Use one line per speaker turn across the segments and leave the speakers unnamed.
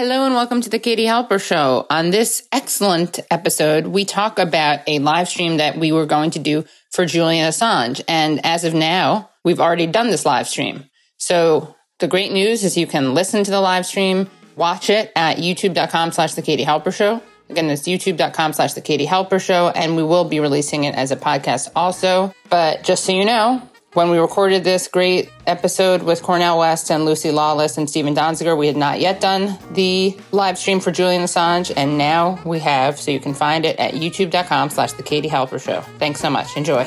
Hello and welcome to the Katie Halper Show. On this excellent episode, we talk about a live stream that we were going to do for Julian Assange. And as of now, we've already done this live stream. So the great news is you can listen to the live stream, watch it at youtube.com slash the Katie Halper Show. Again, it's youtube.com slash the Katie Halper Show, and we will be releasing it as a podcast also. But just so you know, when we recorded this great episode with Cornel West and Lucy Lawless and Steven Donziger, we had not yet done the live stream for Julian Assange, and now we have, so you can find it at youtube.com slash the Katie Halper Show. Thanks so much. Enjoy.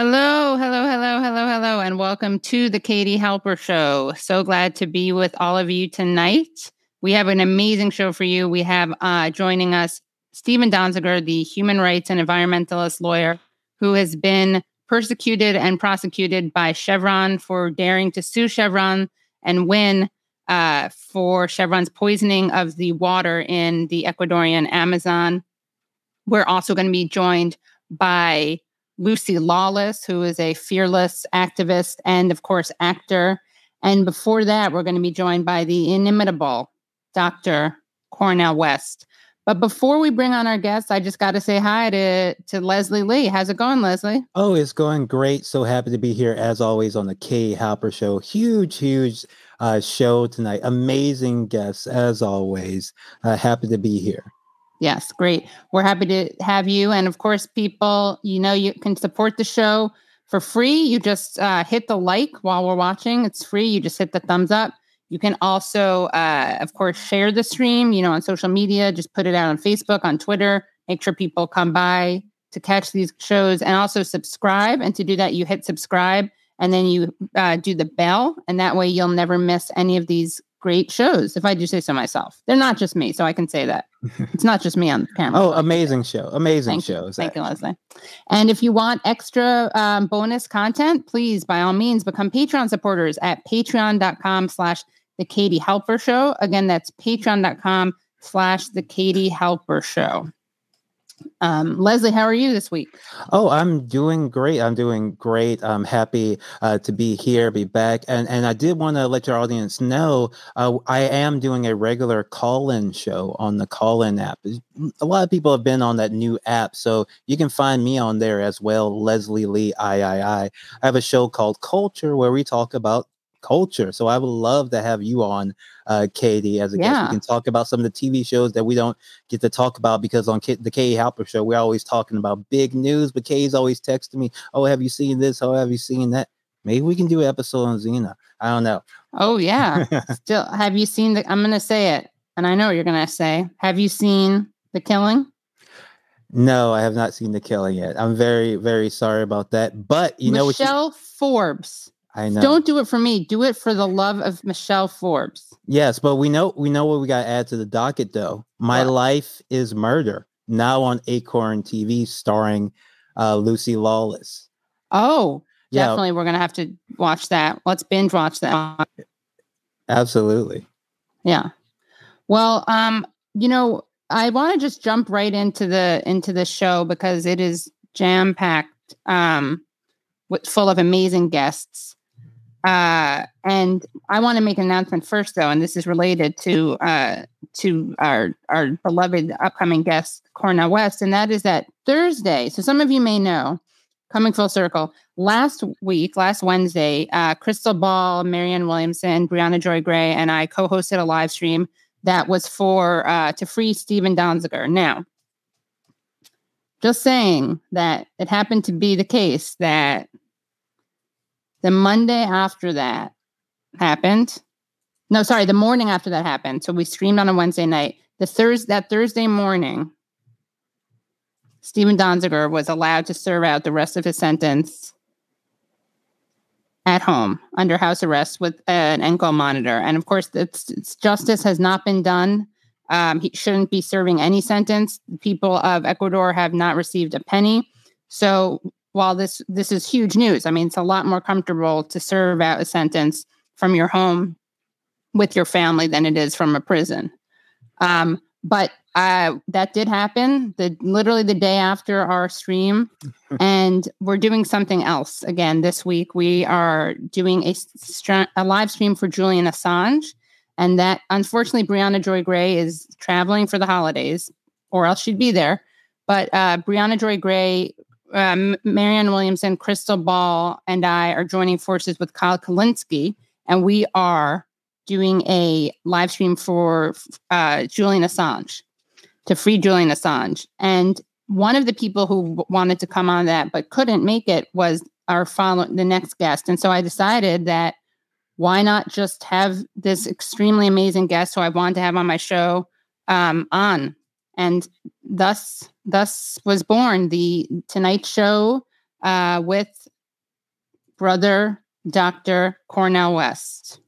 Hello, hello, hello, hello, hello, and welcome to the Katie Halper Show. So glad to be with all of you tonight. We have an amazing show for you. We have uh, joining us Steven Donziger, the human rights and environmentalist lawyer who has been persecuted and prosecuted by Chevron for daring to sue Chevron and win uh, for Chevron's poisoning of the water in the Ecuadorian Amazon. We're also going to be joined by Lucy Lawless, who is a fearless activist and, of course, actor. And before that, we're going to be joined by the inimitable Dr. Cornel West. But before we bring on our guests, I just got to say hi to, to Leslie Lee. How's it going, Leslie?
Oh, it's going great. So happy to be here as always on the Katie Halper Show. Huge, huge uh, show tonight. Amazing guests as always. Uh, happy to be here.
Yes, great. We're happy to have you. And of course, people, you know, you can support the show for free. You just uh, hit the like while we're watching. It's free. You just hit the thumbs up. You can also, uh, of course, share the stream, you know, on social media. Just put it out on Facebook, on Twitter. Make sure people come by to catch these shows and also subscribe. And to do that, you hit subscribe and then you uh, do the bell. And that way you'll never miss any of these great shows, if I do say so myself. They're not just me, so I can say that. it's not just me on the camera.
Oh, amazing show. Amazing
Thank
shows.
Thank you, Leslie. And if you want extra um, bonus content, please, by all means, become Patreon supporters at patreon.com slash the Katie Halper Show. Again, that's patreon.com slash the Katie Halper Show. Um, Leslie, how are you this week?
Oh, I'm doing great. I'm doing great. I'm happy uh, to be here, be back, and and I did want to let your audience know uh, I am doing a regular call-in show on the call-in app. A lot of people have been on that new app, so you can find me on there as well. Leslie Lee I I I. I have a show called Culture where we talk about culture. So I would love to have you on, uh, Katie, as a yeah. guest. We can talk about some of the TV shows that we don't get to talk about because on K- the Katie Halper show, we're always talking about big news, but Katie's always texting me, Oh, have you seen this? Oh, have you seen that? Maybe we can do an episode on Xena. I don't know.
Oh, yeah. Still, have you seen the, I'm going to say it, and I know what you're going to say. Have you seen The Killing?
No, I have not seen The Killing yet. I'm very, very sorry about that. But you
Michelle
know
what? Michelle Forbes
I know.
Don't do it for me. Do it for the love of Michelle Forbes.
Yes, but we know we know what we got to add to the docket though. My what? life is murder now on Acorn TV, starring uh, Lucy Lawless.
Oh, yeah. definitely. We're gonna have to watch that. Let's binge watch that.
Absolutely.
Yeah. Well, um, you know, I want to just jump right into the into the show because it is jam packed, um, with full of amazing guests. Uh, and I want to make an announcement first, though, and this is related to uh, to our our beloved upcoming guest Cornel West, and that is that Thursday. So some of you may know, coming full circle, last week, last Wednesday, uh, Krystal Ball, Marianne Williamson, Briahna Joy Gray, and I co-hosted a live stream that was for uh, to free Steven Donziger. Now, just saying that it happened to be the case that the Monday after that happened. No, sorry, the morning after that happened. So we streamed on a Wednesday night. the Thursday that Thursday morning, Steven Donziger was allowed to serve out the rest of his sentence at home under house arrest with an ankle monitor. And of course, it's, it's justice has not been done. Um, he shouldn't be serving any sentence. People of Ecuador have not received a penny. So while this this is huge news, I mean, it's a lot more comfortable to serve out a sentence from your home with your family than it is from a prison. Um, but uh, that did happen the literally the day after our stream, and we're doing something else again this week. We are doing a, a live stream for Julian Assange, and that unfortunately Briahna Joy Gray is traveling for the holidays, or else she'd be there. But uh, Briahna Joy Gray, uh, Marianne Williamson, Krystal Ball, and I are joining forces with Kyle Kulinski, and we are doing a live stream for uh, Julian Assange to free Julian Assange. And one of the people who wanted to come on that but couldn't make it was our follow the next guest. And so I decided that why not just have this extremely amazing guest who I want to have on my show um, on, and thus thus was born the Tonight Show uh, with brother Dr. Cornel West.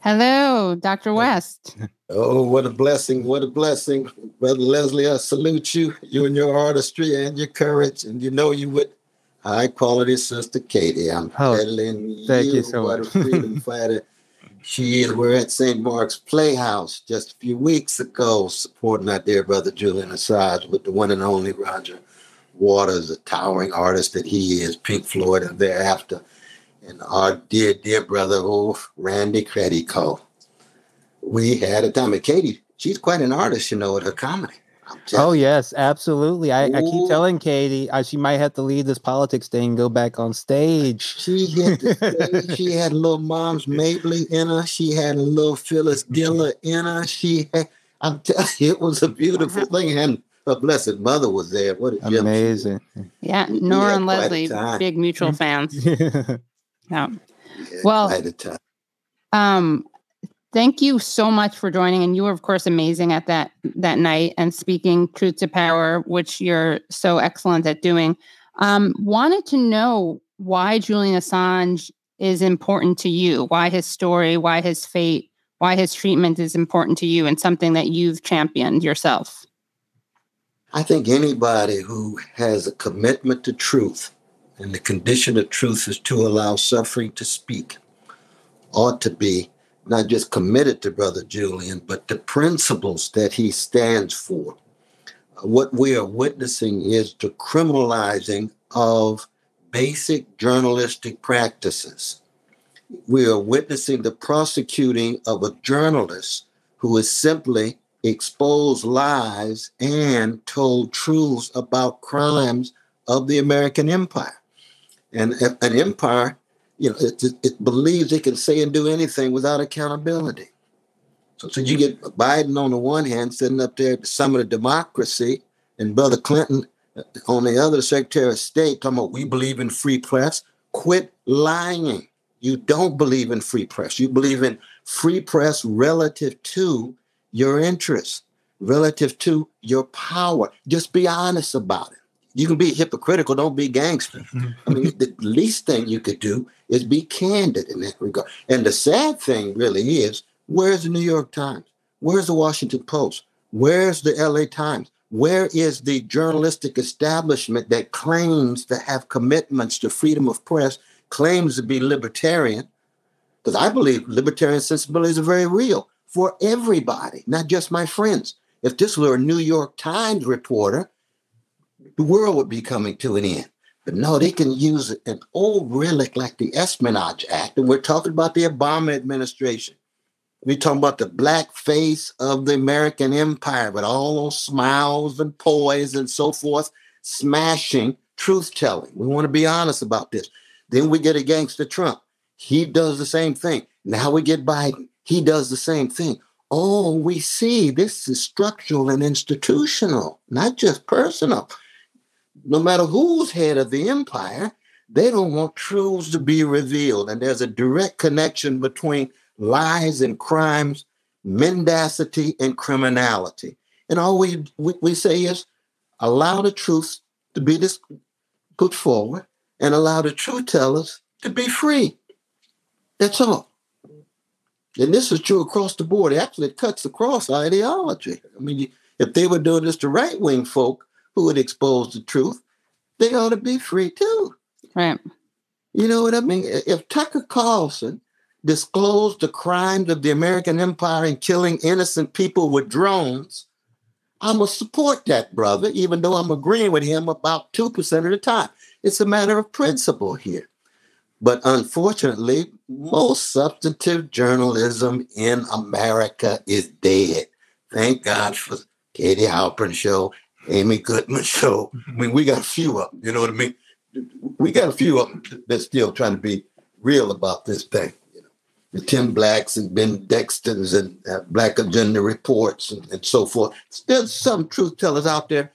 Hello, Dr. West.
Oh, what a blessing. What a blessing. Brother Leslie, I salute you, you and your artistry and your courage. And you know you with high quality sister Katie. I'm oh, peddling
thank you, you so
what much. a freedom fighter she. We're at St. Mark's Playhouse just a few weeks ago, supporting our dear brother Julian Assange with the one and only Roger Waters, a towering artist that he is, Pink Floyd, and thereafter and our dear, dear brother, oh, Randy Credico. We had a time. And Katie, she's quite an artist, you know, with her comedy.
Oh yes, absolutely. I, I, keep telling Katie uh, she might have to leave this politics thing go back on stage.
She hit stage. she had little Moms Mabley in her. She had a little Phyllis Diller in her. She had, I'm telling you, it was a beautiful thing. And her blessed mother was there. What
amazing.
Yeah, Nora and Leslie, big mutual fans. Yeah. well, um, thank you so much for joining. And you were, of course, amazing at that that night and speaking truth to power, which you're so excellent at doing. Um, wanted to know why Julian Assange is important to you, why his story, why his fate, why his treatment is important to you, and something that you've championed yourself.
I think anybody who has a commitment to truth and the condition of truth is to allow suffering to speak, ought to be not just committed to Brother Julian, but the principles that he stands for. What we are witnessing is the criminalizing of basic journalistic practices. We are witnessing the prosecuting of a journalist who has simply exposed lies and told truths about crimes of the American empire. And an empire, you know, it, it believes it can say and do anything without accountability. So, so you get Biden on the one hand sitting up there at the summit of democracy, and Brother Blinken uh, on the other, Secretary of State, talking about we believe in free press. Quit lying. You don't believe in free press. You believe in free press relative to your interests, relative to your power. Just be honest about it. You can be hypocritical, don't be gangster. Mm-hmm. I mean, the least thing you could do is be candid in that regard. And the sad thing really is where's the New York Times? Where's the Washington Post? Where's the LA Times? Where is the journalistic establishment that claims to have commitments to freedom of press, claims to be libertarian? Because I believe libertarian sensibilities are very real for everybody, not just my friends. If this were a New York Times reporter, the world would be coming to an end. But no, they can use an old relic like the Espionage Act. And we're talking about the Obama administration. We're talking about the black face of the American empire with all those smiles and poise and so forth, smashing truth telling. We want to be honest about this. Then we get a gangster Trump. He does the same thing. Now we get Biden. He does the same thing. Oh, we see this is structural and institutional, not just personal no matter who's head of the empire, they don't want truths to be revealed. And there's a direct connection between lies and crimes mendacity, and criminality. And all we, we, we say is allow the truth to be this put forward and allow the truth tellers to be free. That's all. And this is true across the board. Actually, it cuts across ideology. I mean, if they were doing this to right wing folk who would expose the truth, they ought to be free too.
Right.
You know what I mean? If Tucker Carlson disclosed the crimes of the American empire in killing innocent people with drones, I'm going to support that brother, even though I'm agreeing with him about 2% of the time. It's a matter of principle here. But unfortunately, most substantive journalism in America is dead. Thank God for Katie Halpern show, Amy Goodman show. I mean, we got a few them, you know what I mean? We got a few them that's still trying to be real about this thing. You know, the Tim Blacks and Ben Dexters and uh, Black Agenda Reports and, and so forth. There's some truth tellers out there.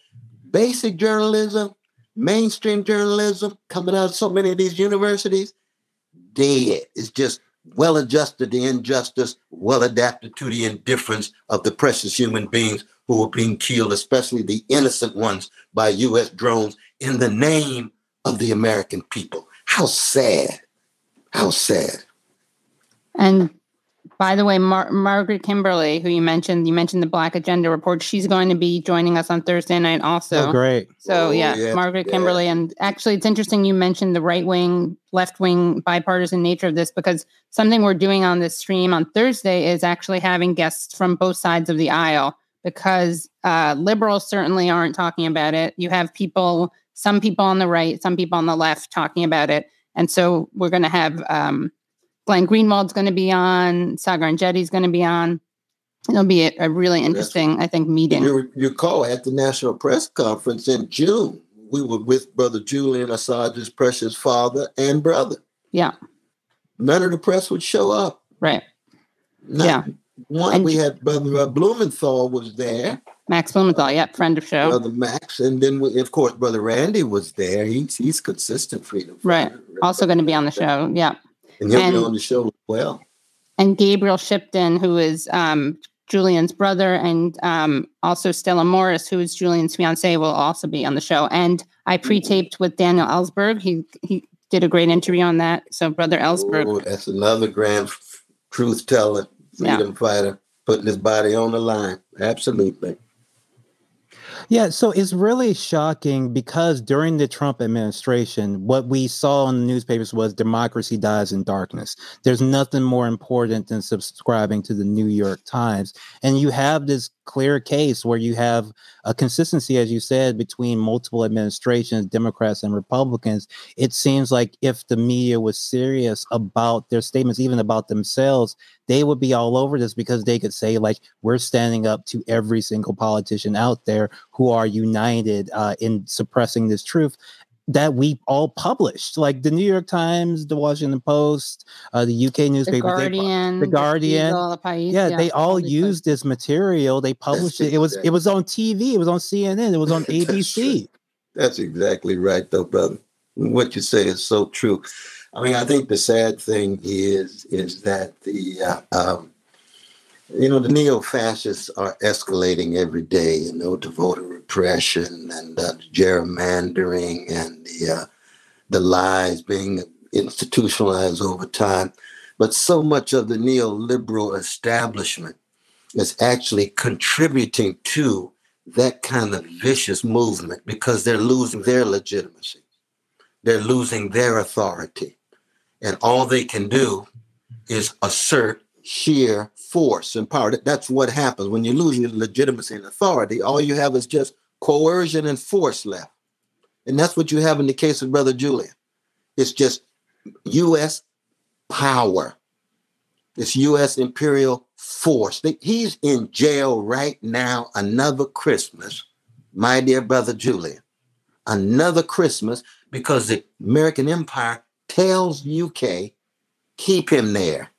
Basic journalism, mainstream journalism coming out of so many of these universities, dead. It's just well adjusted to injustice, well adapted to the indifference of the precious human beings who are being killed, especially the innocent ones by US drones in the name of the American people. How sad. How sad.
And by the way, Mar- Margaret Kimberly, who you mentioned, you mentioned the Black Agenda report. She's going to be joining us on Thursday night also.
Oh, great.
So
Oh,
yeah,
yeah,
Margaret
yeah.
And actually, it's interesting you mentioned the right wing, left wing, bipartisan nature of this because something we're doing on this stream on Thursday is actually having guests from both sides of the aisle because uh, liberals certainly aren't talking about it. You have people, some people on the right, some people on the left talking about it. And so we're going to have um, Glenn Greenwald's going to be on, Saagar Enjeti's going to be on. It'll be a, a really interesting, I think, meeting.
You, you recall at the National Press Conference in June, we were with Brother Julian Assange's precious father and brother.
Yeah,
None of the press would show up.
right.
Not
Yeah.
One,
And-
we had Brother uh, Blumenthal was there,
Max Blumenthal, yeah, friend of show.
Brother Max, and then we, of course Brother Randy was there. He's he's consistent freedom.
Right. also going to be on the show. Yeah.
And he'll
and-
be on the show as well.
And Gabriel Shipton, who is um, Julian's brother, and um, also Stella Moris, who is Julian's fiance, will also be on the show. And I pre taped with Daniel Ellsberg. He, he did a great interview on that. So, Brother Ellsberg.
Oh, that's another grand truth teller,
Yeah.
freedom fighter, putting his body on the line. Absolutely.
Yeah, so it's really shocking because during the Trump administration, what we saw in the newspapers was democracy dies in darkness. There's nothing more important than subscribing to the New York Times. And you have this clear case where you have a consistency, as you said, between multiple administrations, Democrats and Republicans. It seems like if the media was serious about their statements, even about themselves, they would be all over this because they could say, like, we're standing up to every single politician out there who are united uh, in suppressing this truth that we all published, like the New York Times, the Washington Post, uh, the UK
The
newspaper. they
Guardian,
the Guardian.
Eagle, the Pais,
yeah, they all
these
used this material. They published it. It was it was on TV. It was on CNN. It was on
That's
ABC.
That's exactly right, though, brother. What you say is so true. I mean, I think the sad thing is is that the uh, um, you know the neo-fascists are escalating every day. You know, to voter repression and uh, gerrymandering and the uh, the lies being institutionalized over time. But so much of the neoliberal establishment is actually contributing to that kind of vicious movement because they're losing their legitimacy. They're losing their authority. And all they can do is assert sheer force and power. That's what happens when you lose your legitimacy and authority. All you have is just coercion and force left. And that's what you have in the case of Brother Julian. It's just U.S. power. It's U.S. imperial force. He's in jail right now, another Christmas, my dear brother Julian. Another Christmas because the American empire tells UK, keep him there.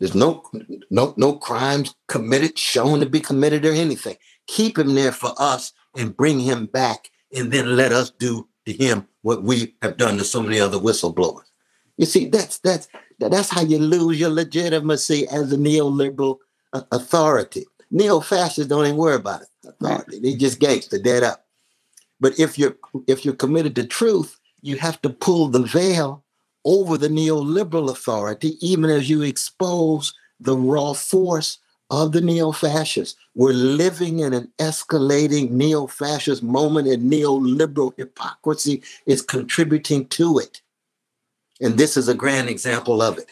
There's no no no crimes committed, shown to be committed or anything. Keep him there for us and bring him back, and then let us do to him what we have done to so many other whistleblowers. You see, that's that's That's how you lose your legitimacy as a neoliberal uh, authority. Neo-fascists don't even worry about it. Authority. They just gangster, dead up. But if you're if you're committed to truth, you have to pull the veil over the neoliberal authority, even as you expose the raw force of the neo fascists. We're living in an escalating neo fascist moment, and neoliberal hypocrisy is contributing to it. And this is a grand example of it.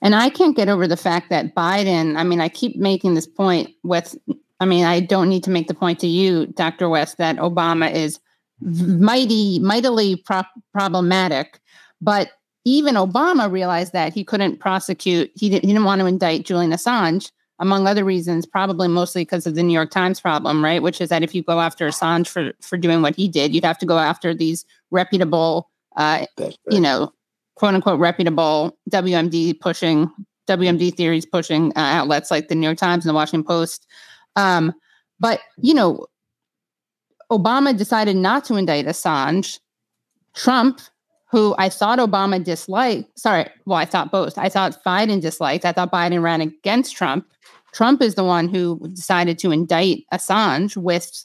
And I can't get over the fact that Biden, I mean, I keep making this point with, I mean, I don't need to make the point to you, Dr. West, that Obama is mighty, mightily pro- problematic. But even Obama realized that he couldn't prosecute, he didn't, he didn't want to indict Julian Assange, among other reasons, probably mostly because of the New York Times problem, right? Which is that if you go after Assange for, for doing what he did, you'd have to go after these reputable, uh, right. you know, quote unquote reputable WMD pushing, WMD theories pushing uh, outlets like the New York Times and the Washington Post. Um, but, you know, Obama decided not to indict Assange. Trump who I thought Obama disliked. Sorry, well, I thought both. I thought Biden disliked. I thought Biden ran against Trump. Trump is the one who decided to indict Assange with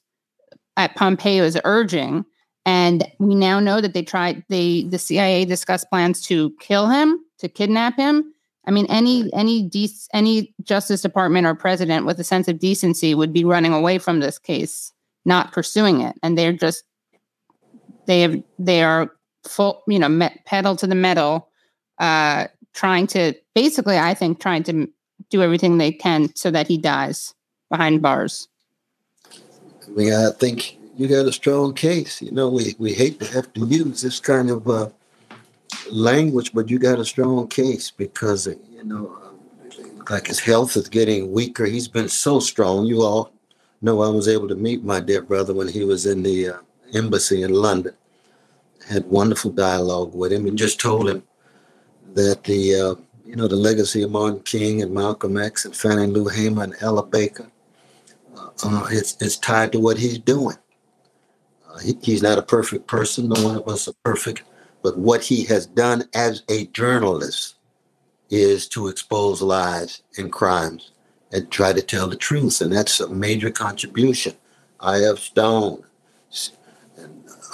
at Pompeo's urging. And we now know that they tried they the CIA discussed plans to kill him, to kidnap him. I mean, any any de- any Justice Department or president with a sense of decency would be running away from this case, not pursuing it. And they're just they have they are full, you know, met, pedal to the metal, uh, trying to basically, I think, trying to do everything they can so that he dies behind bars.
I mean, I think you got a strong case. You know, we, we hate to have to use this kind of uh, language, but you got a strong case because, you know, like his health is getting weaker. He's been so strong. You all know I was able to meet my dear brother when he was in the uh, embassy in London had wonderful dialogue with him and just told him that the uh, you know the legacy of Martin King and Malcolm X and Fannie Lou Hamer and Ella Baker uh, uh, it's, it's tied to what he's doing. Uh, he, he's not a perfect person. No one of us are perfect. But what he has done as a journalist is to expose lies and crimes and try to tell the truth. And that's a major contribution. I.F. Stone,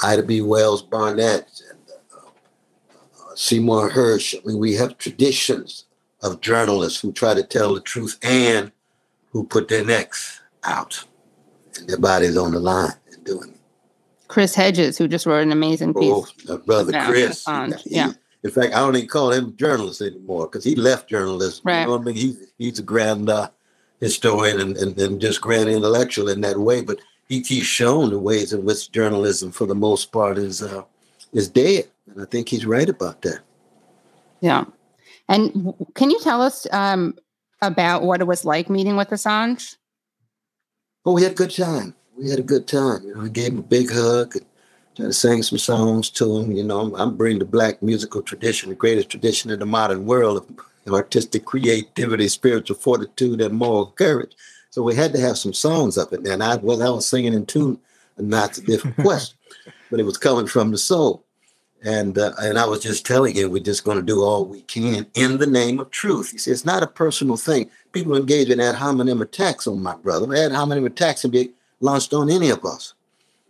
Ida B. Wells Barnett, and uh, Seymour Hersh. I mean, we have traditions of journalists who try to tell the truth and who put their necks out and their bodies on the line and doing it.
Chris Hedges, who just wrote an amazing piece. Oh,
my brother Chris. He, yeah. In fact, I don't even call him a journalist anymore because he left journalism.
Right. You
know I mean? He, he's a grand uh, historian and, and, and just grand intellectual in that way. But he's shown the ways in which journalism, for the most part, is uh, is dead, and I think he's right about that.
Yeah, and can you tell us um, about what it was like meeting with Assange?
Oh, we had a good time. We had a good time. You know, I gave him a big hug and sing some songs to him. You know, I'm, I'm bringing the black musical tradition, the greatest tradition in the modern world of artistic creativity, spiritual fortitude, and moral courage so we had to have some songs up in there. And I, well, I was singing in tune, and that's a different question, but it was coming from the soul. And uh, and I was just telling him we're just going to do all we can in the name of truth. He said it's not a personal thing. People engage in ad hominem attacks on my brother. Ad hominem attacks can be launched on any of us.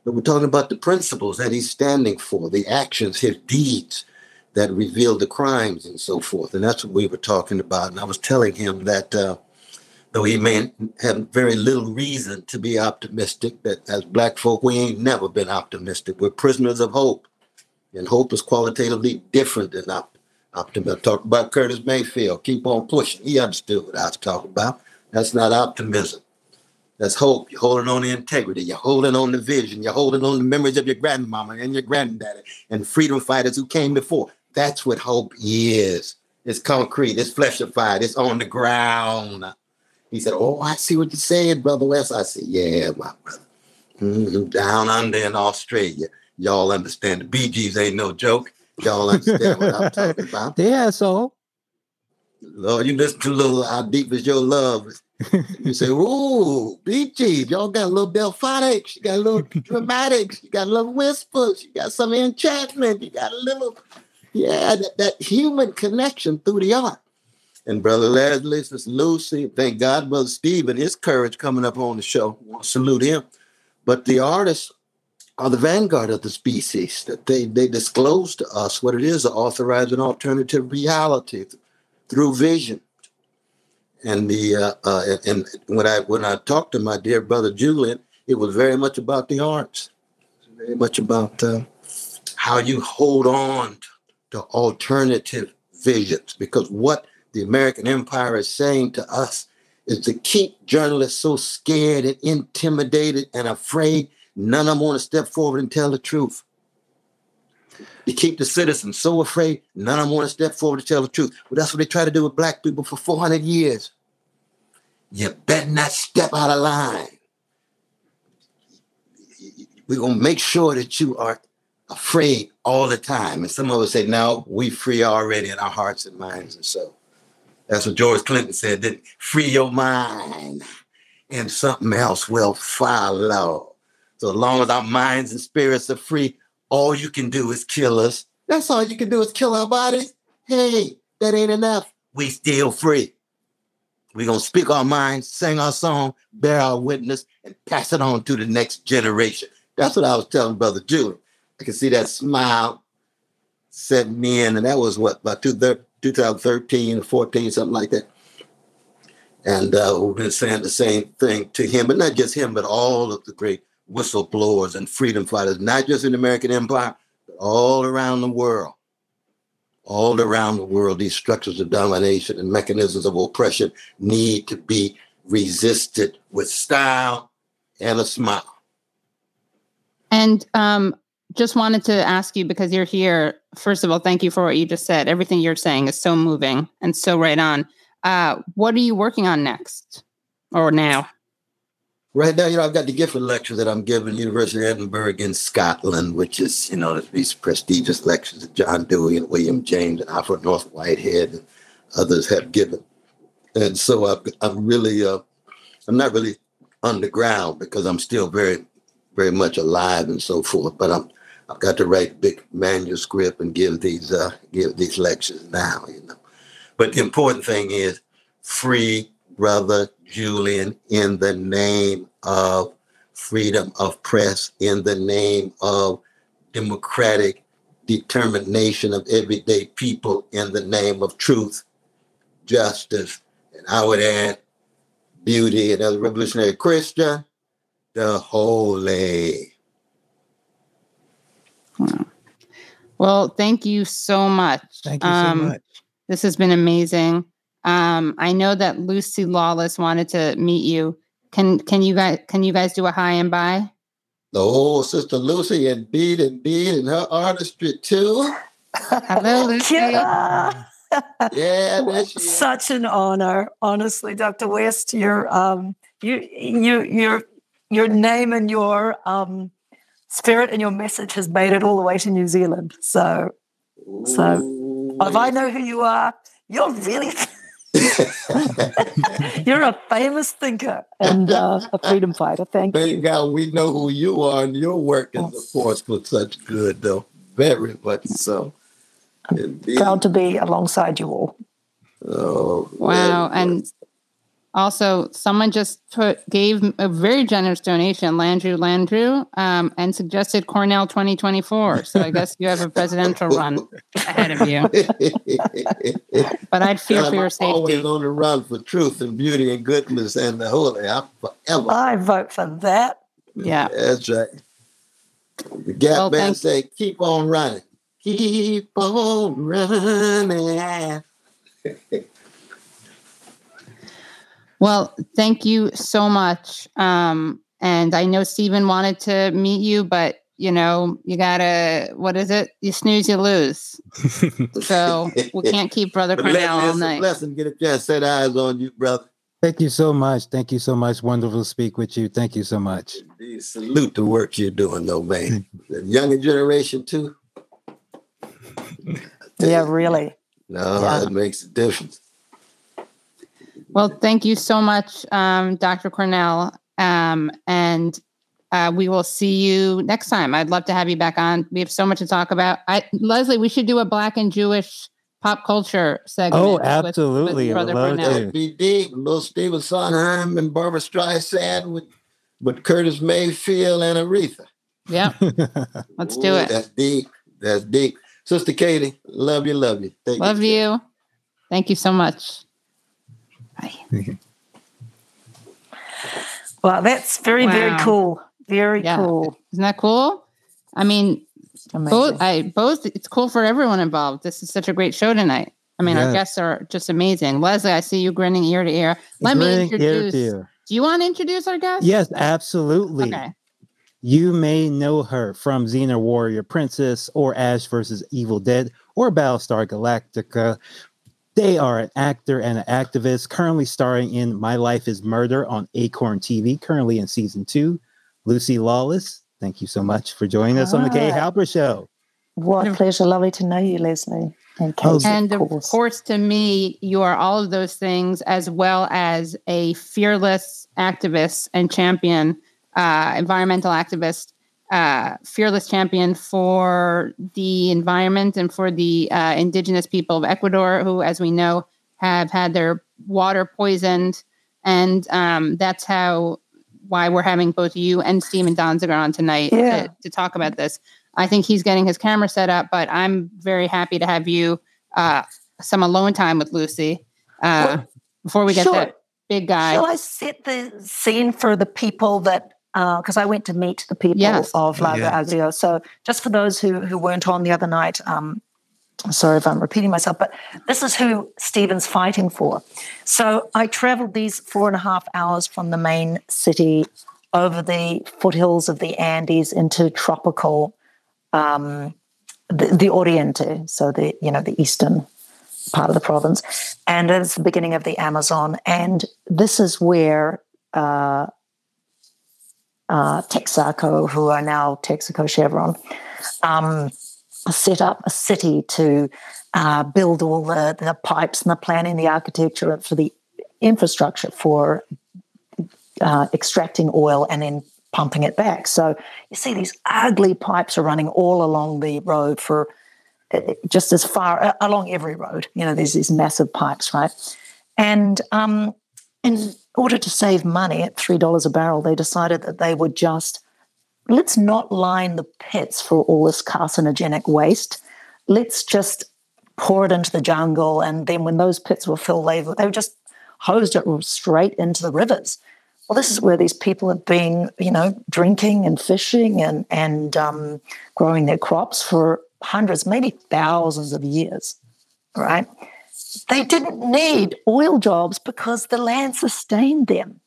But we're talking about the principles that he's standing for, the actions, his deeds that reveal the crimes and so forth. And that's what we were talking about. And I was telling him that uh, though he may have very little reason to be optimistic, that as black folk, we ain't never been optimistic. We're prisoners of hope. And hope is qualitatively different than op- optimism. Talk about Curtis Mayfield. Keep on pushing. He understood what I was talking about. That's not optimism. That's hope. You're holding on to integrity. You're holding on to vision. You're holding on to memories of your grandmama and your granddaddy and freedom fighters who came before. That's what hope is. It's concrete. It's fleshified. It's on the ground. He said, Oh, I see what you're saying, Brother West. I said, Yeah, my brother. Mm-hmm. Down under in Australia. Y'all understand the Bee Gees ain't no joke. Y'all understand what I'm talking about.
Yeah, so.
Lord, you listen to a little How Deep Is Your Love. you say, Ooh, Bee Gees, y'all got a little Delfonics, you got a little dramatic. you got a little whisper. you got some enchantment, you got a little Yeah, that, that human connection through the art. And Brother Leslie, Sister Lucy, thank God, Brother Steve, and his courage coming up on the show. I want to salute him. But the artists are the vanguard of the species, that they, they disclose to us what it is to authorize an alternative reality through vision. And the uh, uh, and when I when I talked to my dear brother Julian, it was very much about the arts, very much about uh, how you hold on to alternative visions. Because what the American empire is saying to us is to keep journalists so scared and intimidated and afraid, none of them want to step forward and tell the truth. To keep the citizens so afraid, none of them want to step forward to tell the truth. But that's what they try to do with black people for 400 years. You better not step out of line. We're going to make sure that you are afraid all the time. And some of us say, no, we free already in our hearts and minds and so. That's what George Clinton said, that free your mind and something else will follow. So as long as our minds and spirits are free, all you can do is kill us. That's all you can do is kill our bodies. Hey, that ain't enough. We still free. We're to speak our minds, sing our song, bear our witness, and pass it on to the next generation. That's what I was telling Brother Julie. I can see that smile setting in, and that was what, about 2013 14, something like that. And uh, we've been saying the same thing to him, but not just him, but all of the great whistleblowers and freedom fighters, not just in the American empire, but all around the world all around the world, these structures of domination and mechanisms of oppression need to be resisted with style and a smile.
And um, just wanted to ask you because you're here. First of all, thank you for what you just said. Everything you're saying is so moving and so right on. Uh, what are you working on next or now?
Right now, you know, I've got the Gifford lecture that I'm giving University of Edinburgh in Scotland, which is, you know, these prestigious lectures that John Dewey and William James and Alfred North Whitehead and others have given. And so I've, I'm really, uh, I'm not really underground because I'm still very, very much alive and so forth. But I'm, I've got to write big manuscript and give these, uh, give these lectures now. You know, but the important thing is free brother Julian, in the name of freedom of press, in the name of democratic determination of everyday people, in the name of truth, justice, and I would add beauty, and as a revolutionary Christian, the holy.
Well, thank you so much.
Thank you so um, much.
This has been amazing. Um, I know that Lucy Lawless wanted to meet you. Can can you guys can you guys do a high and bye?
The old sister Lucy and Beat and Beat and her artistry too.
Hello, Lucy.
yeah, that's
such an honor. Honestly, Dr. West, your um, you you your your name and your um, spirit and your message has made it all the way to New Zealand. So, so if I know who you are, you're really You're a famous thinker and uh, a freedom fighter. Thank,
Thank you. God, we know who you are, and your work is, of course, for such good, though. Very much so.
Indeed. Proud to be alongside you all.
Oh,
wow. And also, someone just put gave a very generous donation, Landrew Landrew, um, and suggested Cornel 2024. So I guess you have a presidential run ahead of you. but I'd fear for your safety.
Always on the run for truth and beauty and goodness and the holy. I'm forever.
I vote for that.
Yeah,
that's right. The Gap well, Band say, "Keep on running, keep on running."
Well, thank you so much. Um, and I know Steven wanted to meet you, but you know, you gotta what is it? You snooze, you lose. so we can't keep Brother Cornel all night.
Blessing, get a chance set eyes on you, brother.
Thank you so much. Thank you so much. Wonderful to speak with you. Thank you so much.
Indeed. Salute the work you're doing, though, man. The younger generation too.
yeah, really.
No, yeah. it makes a difference.
Well, thank you so much, um, Dr. Cornel. Um, and uh, we will see you next time. I'd love to have you back on. We have so much to talk about. I, Leslie, we should do a Black and Jewish pop culture segment.
Oh, absolutely.
With, with
I would love
That'd be deep. Little Stephen Sondheim and Barbra Streisand with, with Curtis Mayfield and Aretha.
Yeah. Let's do it.
That's deep. That's deep. Sister Katie, love you, love you. Thank
Love you. Thank you so much. Bye.
Well, that's very, very cool. Very
Yeah.
cool.
Isn't that cool? I mean,
Amazing.
both I both it's cool for everyone involved. This is such a great show tonight. I mean, our guests are just amazing. Leslie, I see you grinning ear to ear. Let me
Grinning ear to
introduce.
ear.
Do you want to introduce our guest?
Yes, absolutely.
Okay.
You may know her from Xena Warrior Princess or Ash versus Evil Dead or Battlestar Galactica. They are an actor and an activist currently starring in My Life is Murder on Acorn TV, currently in season two. Lucy Lawless, thank you so much for joining us on the Kay Halper Show.
What a pleasure. Lovely to know you, Leslie. And
Oh,
Kate,
And
of
of
course.
course, to me, you are all of those things as well as a fearless activist and champion, uh, environmental activist, uh, fearless champion for the environment and for the uh, indigenous people of Ecuador, who, as we know, have had their water poisoned. And um, that's how why we're having both you and Steven Donziger on tonight
Yeah.
to, to talk about this. I think he's getting his camera set up, but I'm very happy to have you uh, some alone time with Lucy uh,
Well,
before we get
sure.
that big guy.
Shall I set the scene for the people that, because I went to meet the people
Yes.
of Lago
Yes.
Agrio. So just for those who, who weren't on the other night, um, sorry if I'm repeating myself, but this is who Steven's fighting for. So I traveled these four and a half hours from the main city over the foothills of the Andes into tropical, um, the, the Oriente, so the you know the eastern part of the province, and it's the beginning of the Amazon. And this is where uh, uh, Texaco, who are now Texaco Chevron, um, set up a city to uh, build all the, the pipes and the planning, the architecture for the infrastructure for uh, extracting oil and then pumping it back. So you see these ugly pipes are running all along the road for uh, just as far uh, along every road. You know, there's these massive pipes, right? And um, in order to save money at three dollars a barrel, they decided that they would just let's not line the pits for all this carcinogenic waste. Let's just pour it into the jungle, and then when those pits were filled, they they just hosed it straight into the rivers. Well, this is where these people have been, you know, drinking and fishing and and um, growing their crops for hundreds, maybe thousands of years, right? They didn't need oil jobs because the land sustained them.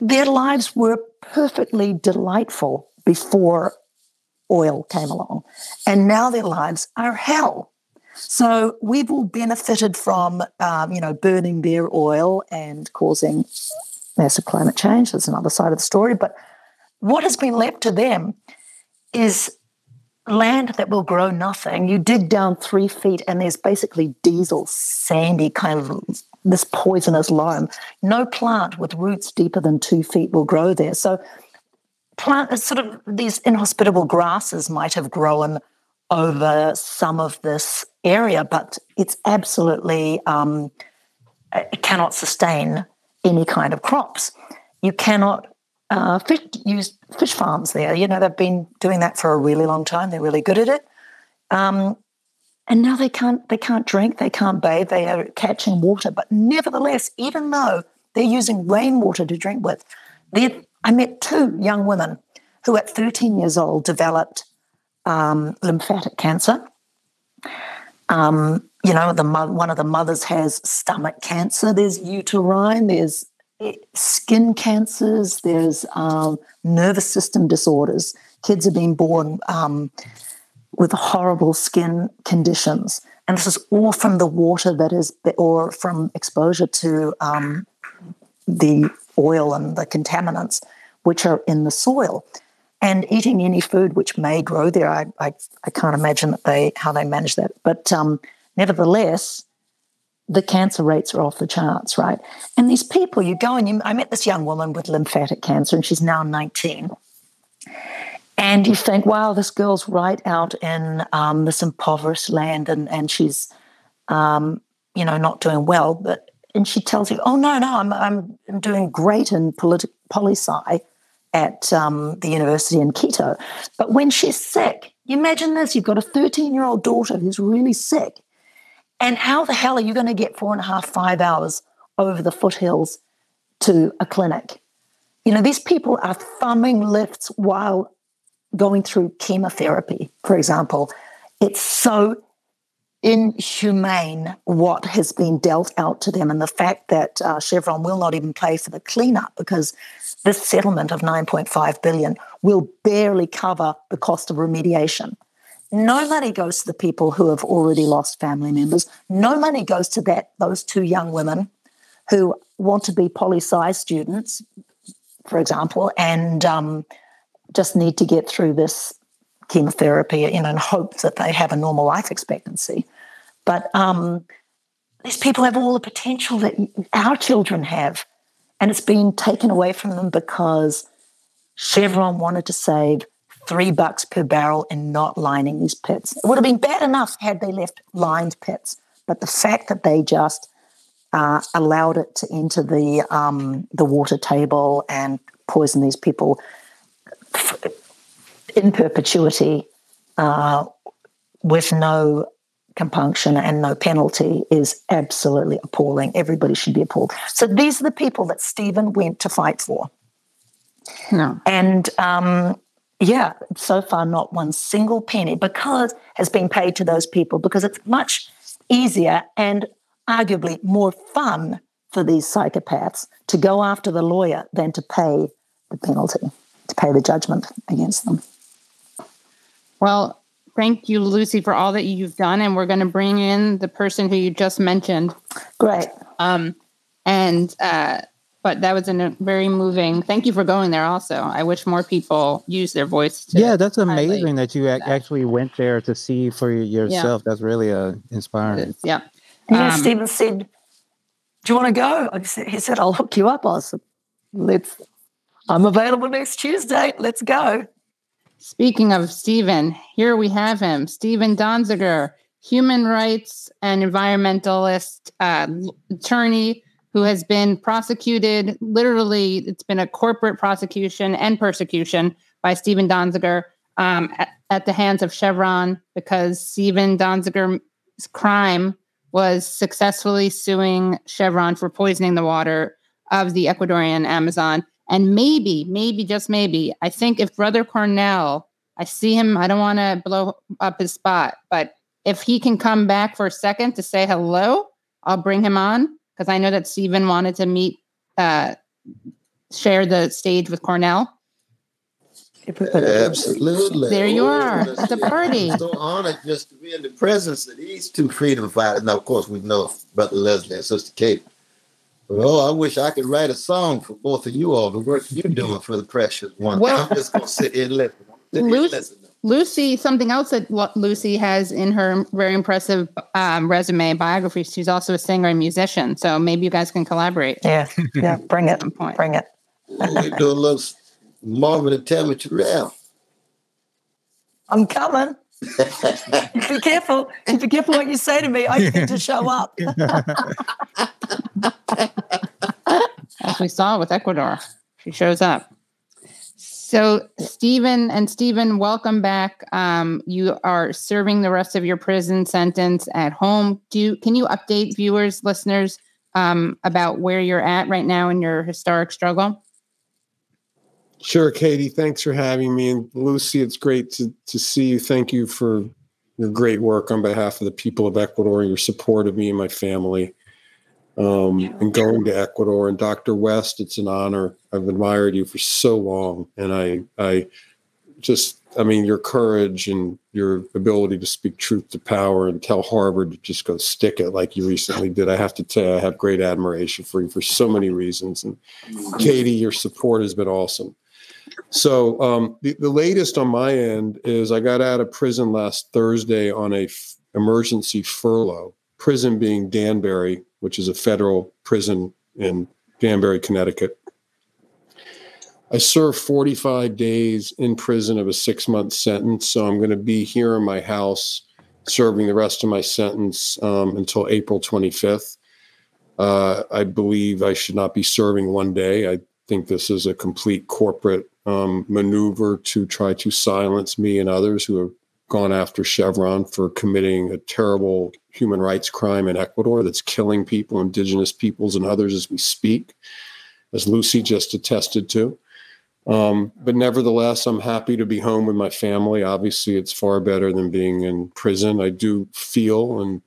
Their lives were perfectly delightful before oil came along, and now their lives are hell. So we've all benefited from, um, you know, burning their oil and causing massive climate change. That's another side of the story. But what has been left to them is land that will grow nothing. You dig down three feet, and there's basically diesel, sandy kind of this poisonous loam. No plant with roots deeper than two feet will grow there. So, plant sort of these inhospitable grasses might have grown over some of this area, but it's absolutely um, it cannot sustain any kind of crops. You cannot uh, fish, use fish farms there. You know they've been doing that for a really long time. They're really good at it, um, and now they can't they can't drink, they can't bathe, they are catching water. But nevertheless, even though they're using rainwater to drink with, I met two young women who, at 13 years old, developed um, lymphatic cancer. Um, you know, the one of the mothers has stomach cancer. There's uterine. There's skin cancers. There's um, nervous system disorders. Kids are being born um, with horrible skin conditions, and this is all from the water that is, or from exposure to um, the oil and the contaminants which are in the soil and eating any food which may grow there. I, I, I can't imagine that they how they manage that. But um, nevertheless, the cancer rates are off the charts, right? And these people, you go and you, I met this young woman with lymphatic cancer, and she's now 19. And you think, wow, this girl's right out in um, this impoverished land and, and she's, um, you know, not doing well. But and she tells you, oh, no, no, I'm, I'm, I'm doing great in politi- poli sci at um, the university in Quito. But when she's sick, you imagine this you've got a 13 year old daughter who's really sick. And how the hell are you going to get four and a half, five hours over the foothills to a clinic? You know, these people are thumbing lifts while going through chemotherapy, for example. It's so inhumane what has been dealt out to them, and the fact that uh, Chevron will not even pay for the cleanup because this settlement of 9.5 billion will barely cover the cost of remediation. No money goes to the people who have already lost family members. No money goes to that those two young women who want to be poli sci students, for example, and um, just need to get through this chemotherapy in, in hope that they have a normal life expectancy. But um, these people have all the potential that our children have, and it's been taken away from them because Chevron wanted to save three bucks per barrel in not lining these pits. It would have been bad enough had they left lined pits, but the fact that they just uh, allowed it to enter the um, the water table and poison these people in perpetuity uh, with no compunction and no penalty is absolutely appalling. Everybody should be appalled. So these are the people that Steven went to fight for.
No.
And um, yeah, so far not one single penny because has been paid to those people because it's much easier and arguably more fun for these psychopaths to go after the lawyer than to pay the penalty, to pay the judgment against them.
Well, thank you, Lucy, for all that you've done. And we're going to bring in the person who you just mentioned.
Great.
Um, and, uh, but that was a very moving. Thank you for going there. Also, I wish more people use their voice.
yeah, that's amazing that you that. actually went there to see for yourself. Yeah. That's really uh, inspiring.
Yeah.
Yeah. Um, Steven said, "Do you want to go?" I said, "He said I'll hook you up." I said, "Let's." I'm available next Tuesday. Let's go.
Speaking of Steven, here we have him, Steven Donziger, human rights and environmentalist uh, attorney who has been prosecuted. Literally, it's been a corporate prosecution and persecution by Steven Donziger um, at, at, the hands of Chevron because Steven Donziger's crime was successfully suing Chevron for poisoning the water of the Ecuadorian Amazon. And maybe, maybe, just maybe, I think if Brother Cornel, I see him, I don't want to blow up his spot, but if he can come back for a second to say hello, I'll bring him on because I know that Steven wanted to meet, uh, share the stage with Cornel.
Absolutely.
There you are at the party.
I'm so honored just to be in the presence of these two freedom fighters. Now, of course, we know Brother Leslie and Sister Kate Oh, I wish I could write a song for both of you all. The work you're doing for the precious one. Well, I'm just gonna sit here and listen.
Lucy, listen. Lucy, something else that Lucy has in her very impressive um, resume biography. She's also a singer and musician. So maybe you guys can collaborate.
Yeah, yeah. Bring it. point. Bring it.
we do a little Marvin and Tammy Terrell.
I'm coming. be careful. Be careful what you say to me. I need to show up.
As we saw with Ecuador, she shows up. So, Steven and Steven, welcome back. Um, you are serving the rest of your prison sentence at home. Do you, can you update viewers, listeners, um, about where you're at right now in your historic struggle?
Sure, Katie. Thanks for having me. And Lucy, it's great to, to see you. Thank you for your great work on behalf of the people of Ecuador, your support of me and my family. Um, and going to Ecuador and Dr. West, it's an honor. I've admired you for so long, and I, I just, I mean, your courage and your ability to speak truth to power and tell Harvard to just go stick it like you recently did. I have to tell you, I have great admiration for you for so many reasons. And Katie, your support has been awesome. So um, the, the latest on my end is I got out of prison last Thursday on a f- emergency furlough. Prison being Danbury, which is a federal prison in Danbury, Connecticut. I served 45 days in prison of a six month sentence. So I'm going to be here in my house serving the rest of my sentence um, until April 25th. Uh, I believe I should not be serving one day. I think this is a complete corporate um, maneuver to try to silence me and others who have gone after Chevron for committing a terrible human rights crime in Ecuador that's killing people, indigenous peoples, and others as we speak, as Lucy just attested to. Um, but nevertheless, I'm happy to be home with my family. Obviously, it's far better than being in prison. I do feel and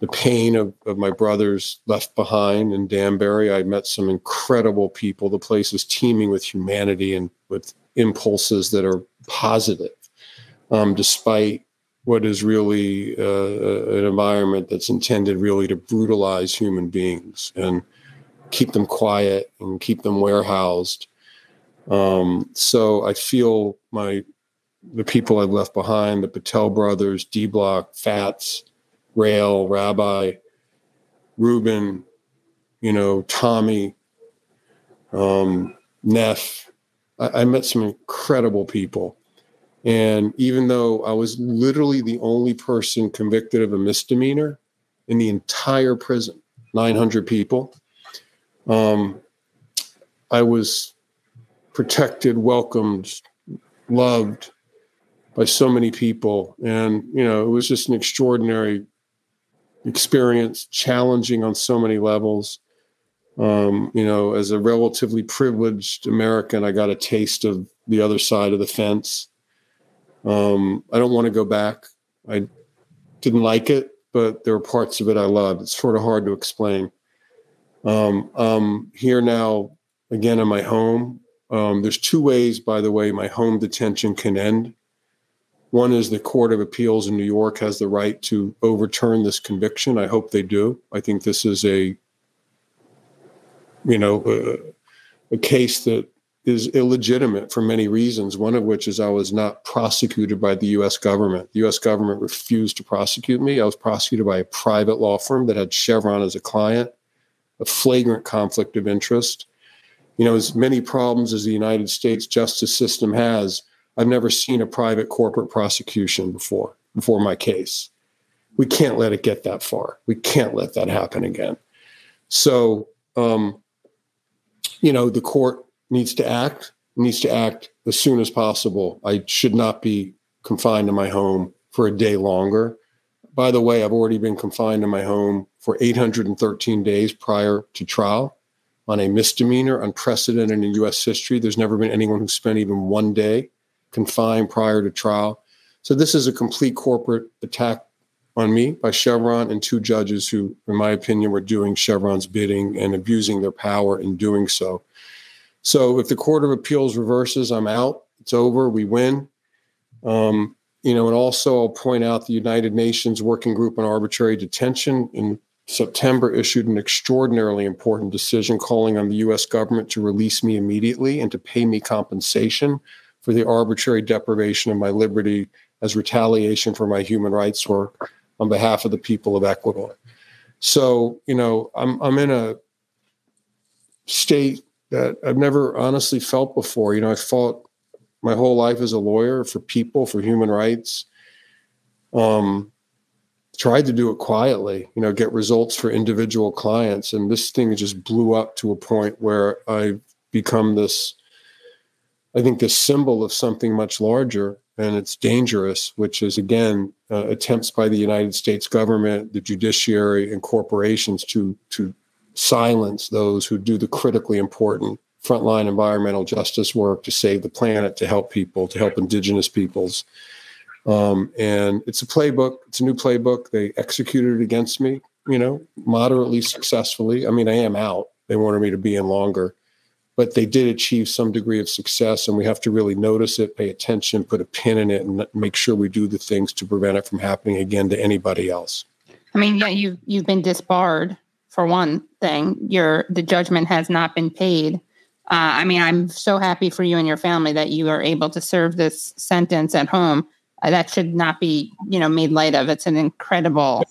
the pain of, of my brothers left behind in Danbury. I met some incredible people. The place is teeming with humanity and with impulses that are positive um, despite what is really uh, an environment that's intended really to brutalize human beings and keep them quiet and keep them warehoused. Um, so I feel my the people I've left behind, the Patel brothers, D Block, Fats, Rail, Rabbi, Ruben, you know, Tommy, um, Neff. I, I met some incredible people and even though I was literally the only person convicted of a misdemeanor in the entire prison, 900 people, um, I was protected, welcomed, loved by so many people. And, you know, it was just an extraordinary experience, challenging on so many levels. Um, you know, as a relatively privileged American, I got a taste of the other side of the fence. Um, I don't want to go back. I didn't like it, but there are parts of it I loved. It's sort of hard to explain. Um, I'm here now again in my home. Um, there's two ways, by the way, my home detention can end. One is the Court of Appeals in New York has the right to overturn this conviction. I hope they do. I think this is a, you know, a, a case that is illegitimate for many reasons, one of which is I was not prosecuted by the US government. The US government refused to prosecute me. I was prosecuted by a private law firm that had Chevron as a client, a flagrant conflict of interest. You know, as many problems as the United States justice system has, I've never seen a private corporate prosecution before, before my case. We can't let it get that far. We can't let that happen again. So, um, you know, the court needs to act, needs to act as soon as possible. I should not be confined to my home for a day longer. By the way, I've already been confined in my home for 813 days prior to trial on a misdemeanor, unprecedented in US history. There's never been anyone who spent even one day confined prior to trial. So this is a complete corporate attack on me by Chevron and two judges who, in my opinion, were doing Chevron's bidding and abusing their power in doing so. So if the Court of Appeals reverses, I'm out. It's over. We win. Um, you know, and also I'll point out the United Nations Working Group on Arbitrary Detention in September issued an extraordinarily important decision calling on the US government to release me immediately and to pay me compensation for the arbitrary deprivation of my liberty as retaliation for my human rights work on behalf of the people of Ecuador. So, you know, I'm I'm in a state that I've never honestly felt before. You know, I fought my whole life as a lawyer for people, for human rights. Um, tried to do it quietly, you know, get results for individual clients. And this thing just blew up to a point where I've become this, I think, this symbol of something much larger. And it's dangerous, which is again uh, attempts by the United States government, the judiciary, and corporations to to silence those who do the critically important frontline environmental justice work to save the planet, to help people, to help indigenous peoples. Um, and it's a playbook. It's a new playbook. They executed it against me, you know, moderately successfully. I mean, I am out. They wanted me to be in longer, but they did achieve some degree of success. And we have to really notice it, pay attention, put a pin in it, and make sure we do the things to prevent it from happening again to anybody else.
I mean, yeah, you've you've been disbarred for one thing. Your the judgment has not been paid. Uh, I mean, I'm so happy for you and your family that you are able to serve this sentence at home. Uh, that should not be, you know, made light of. It's an incredible,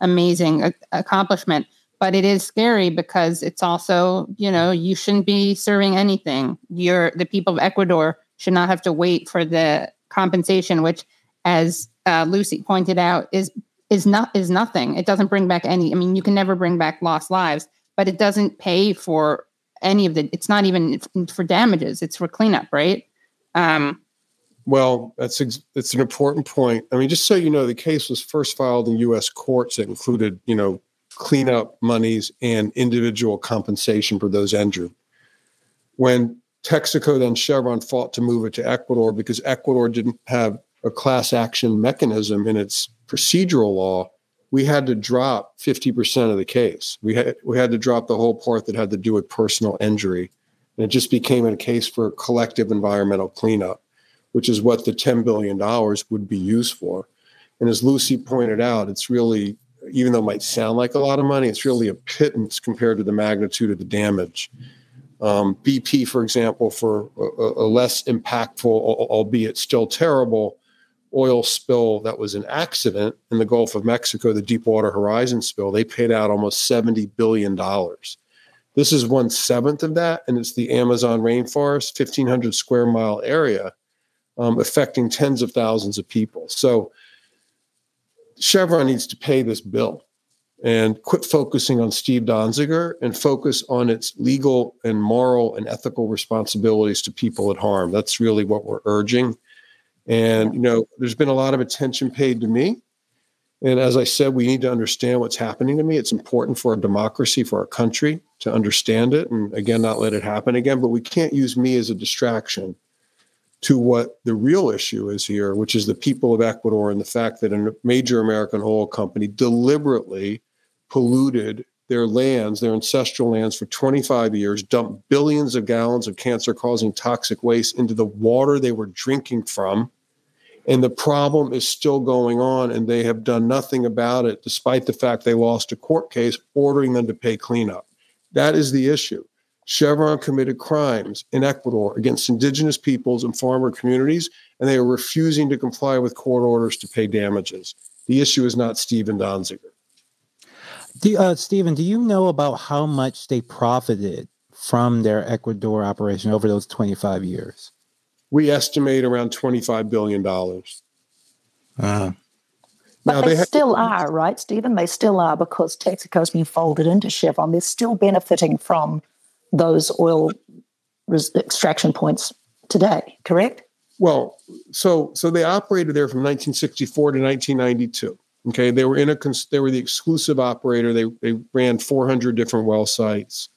amazing a- accomplishment. but it is scary because it's also, you know, you shouldn't be serving anything. You're the people of Ecuador should not have to wait for the compensation, which, as uh, Lucy pointed out, is is not is nothing. It doesn't bring back any. I mean, you can never bring back lost lives, but it doesn't pay for any of the. It's not even for damages. It's for cleanup, right? Um,
well, that's ex- that's an important point. I mean, just so you know, the case was first filed in U.S. courts that included, you know, cleanup monies and individual compensation for those injured. When Texaco then Chevron fought to move it to Ecuador because Ecuador didn't have a class action mechanism in its procedural law, we had to drop 50% of the case. We had we had to drop the whole part that had to do with personal injury. And it just became a case for collective environmental cleanup, which is what the $10 billion would be used for. And as Lucy pointed out, it's really, even though it might sound like a lot of money, it's really a pittance compared to the magnitude of the damage. Um, BP, for example, for a, a less impactful, albeit still terrible, oil spill that was an accident in the Gulf of Mexico, the Deepwater Horizon spill, they paid out almost $70 billion. This is one seventh of that, and it's the Amazon rainforest, 1,500 square mile area, um, affecting tens of thousands of people. So Chevron needs to pay this bill and quit focusing on Steve Donziger and focus on its legal and moral and ethical responsibilities to people at harm. That's really what we're urging. And, you know, there's been a lot of attention paid to me. And as I said, we need to understand what's happening to me. It's important for our democracy, for our country to understand it and, again, not let it happen again. But we can't use me as a distraction to what the real issue is here, which is the people of Ecuador and the fact that a major American oil company deliberately polluted their lands, their ancestral lands, for 25 years, dumped billions of gallons of cancer causing toxic waste into the water they were drinking from. And the problem is still going on, and they have done nothing about it, despite the fact they lost a court case ordering them to pay cleanup. That is the issue. Chevron committed crimes in Ecuador against indigenous peoples and farmer communities, and they are refusing to comply with court orders to pay damages. The issue is not Steven Donziger.
Do, uh, Steven, do you know about how much they profited from their Ecuador operation over those 25 years?
We estimate around $25 billion.
Uh,
but now, they, they still are, right, Steven? They still are because Texaco's been folded into Chevron. They're still benefiting from those oil res- extraction points today, correct?
Well, so so they operated there from 1964 to 1992. Okay, they were in a they were the exclusive operator. They they ran 400 different well sites.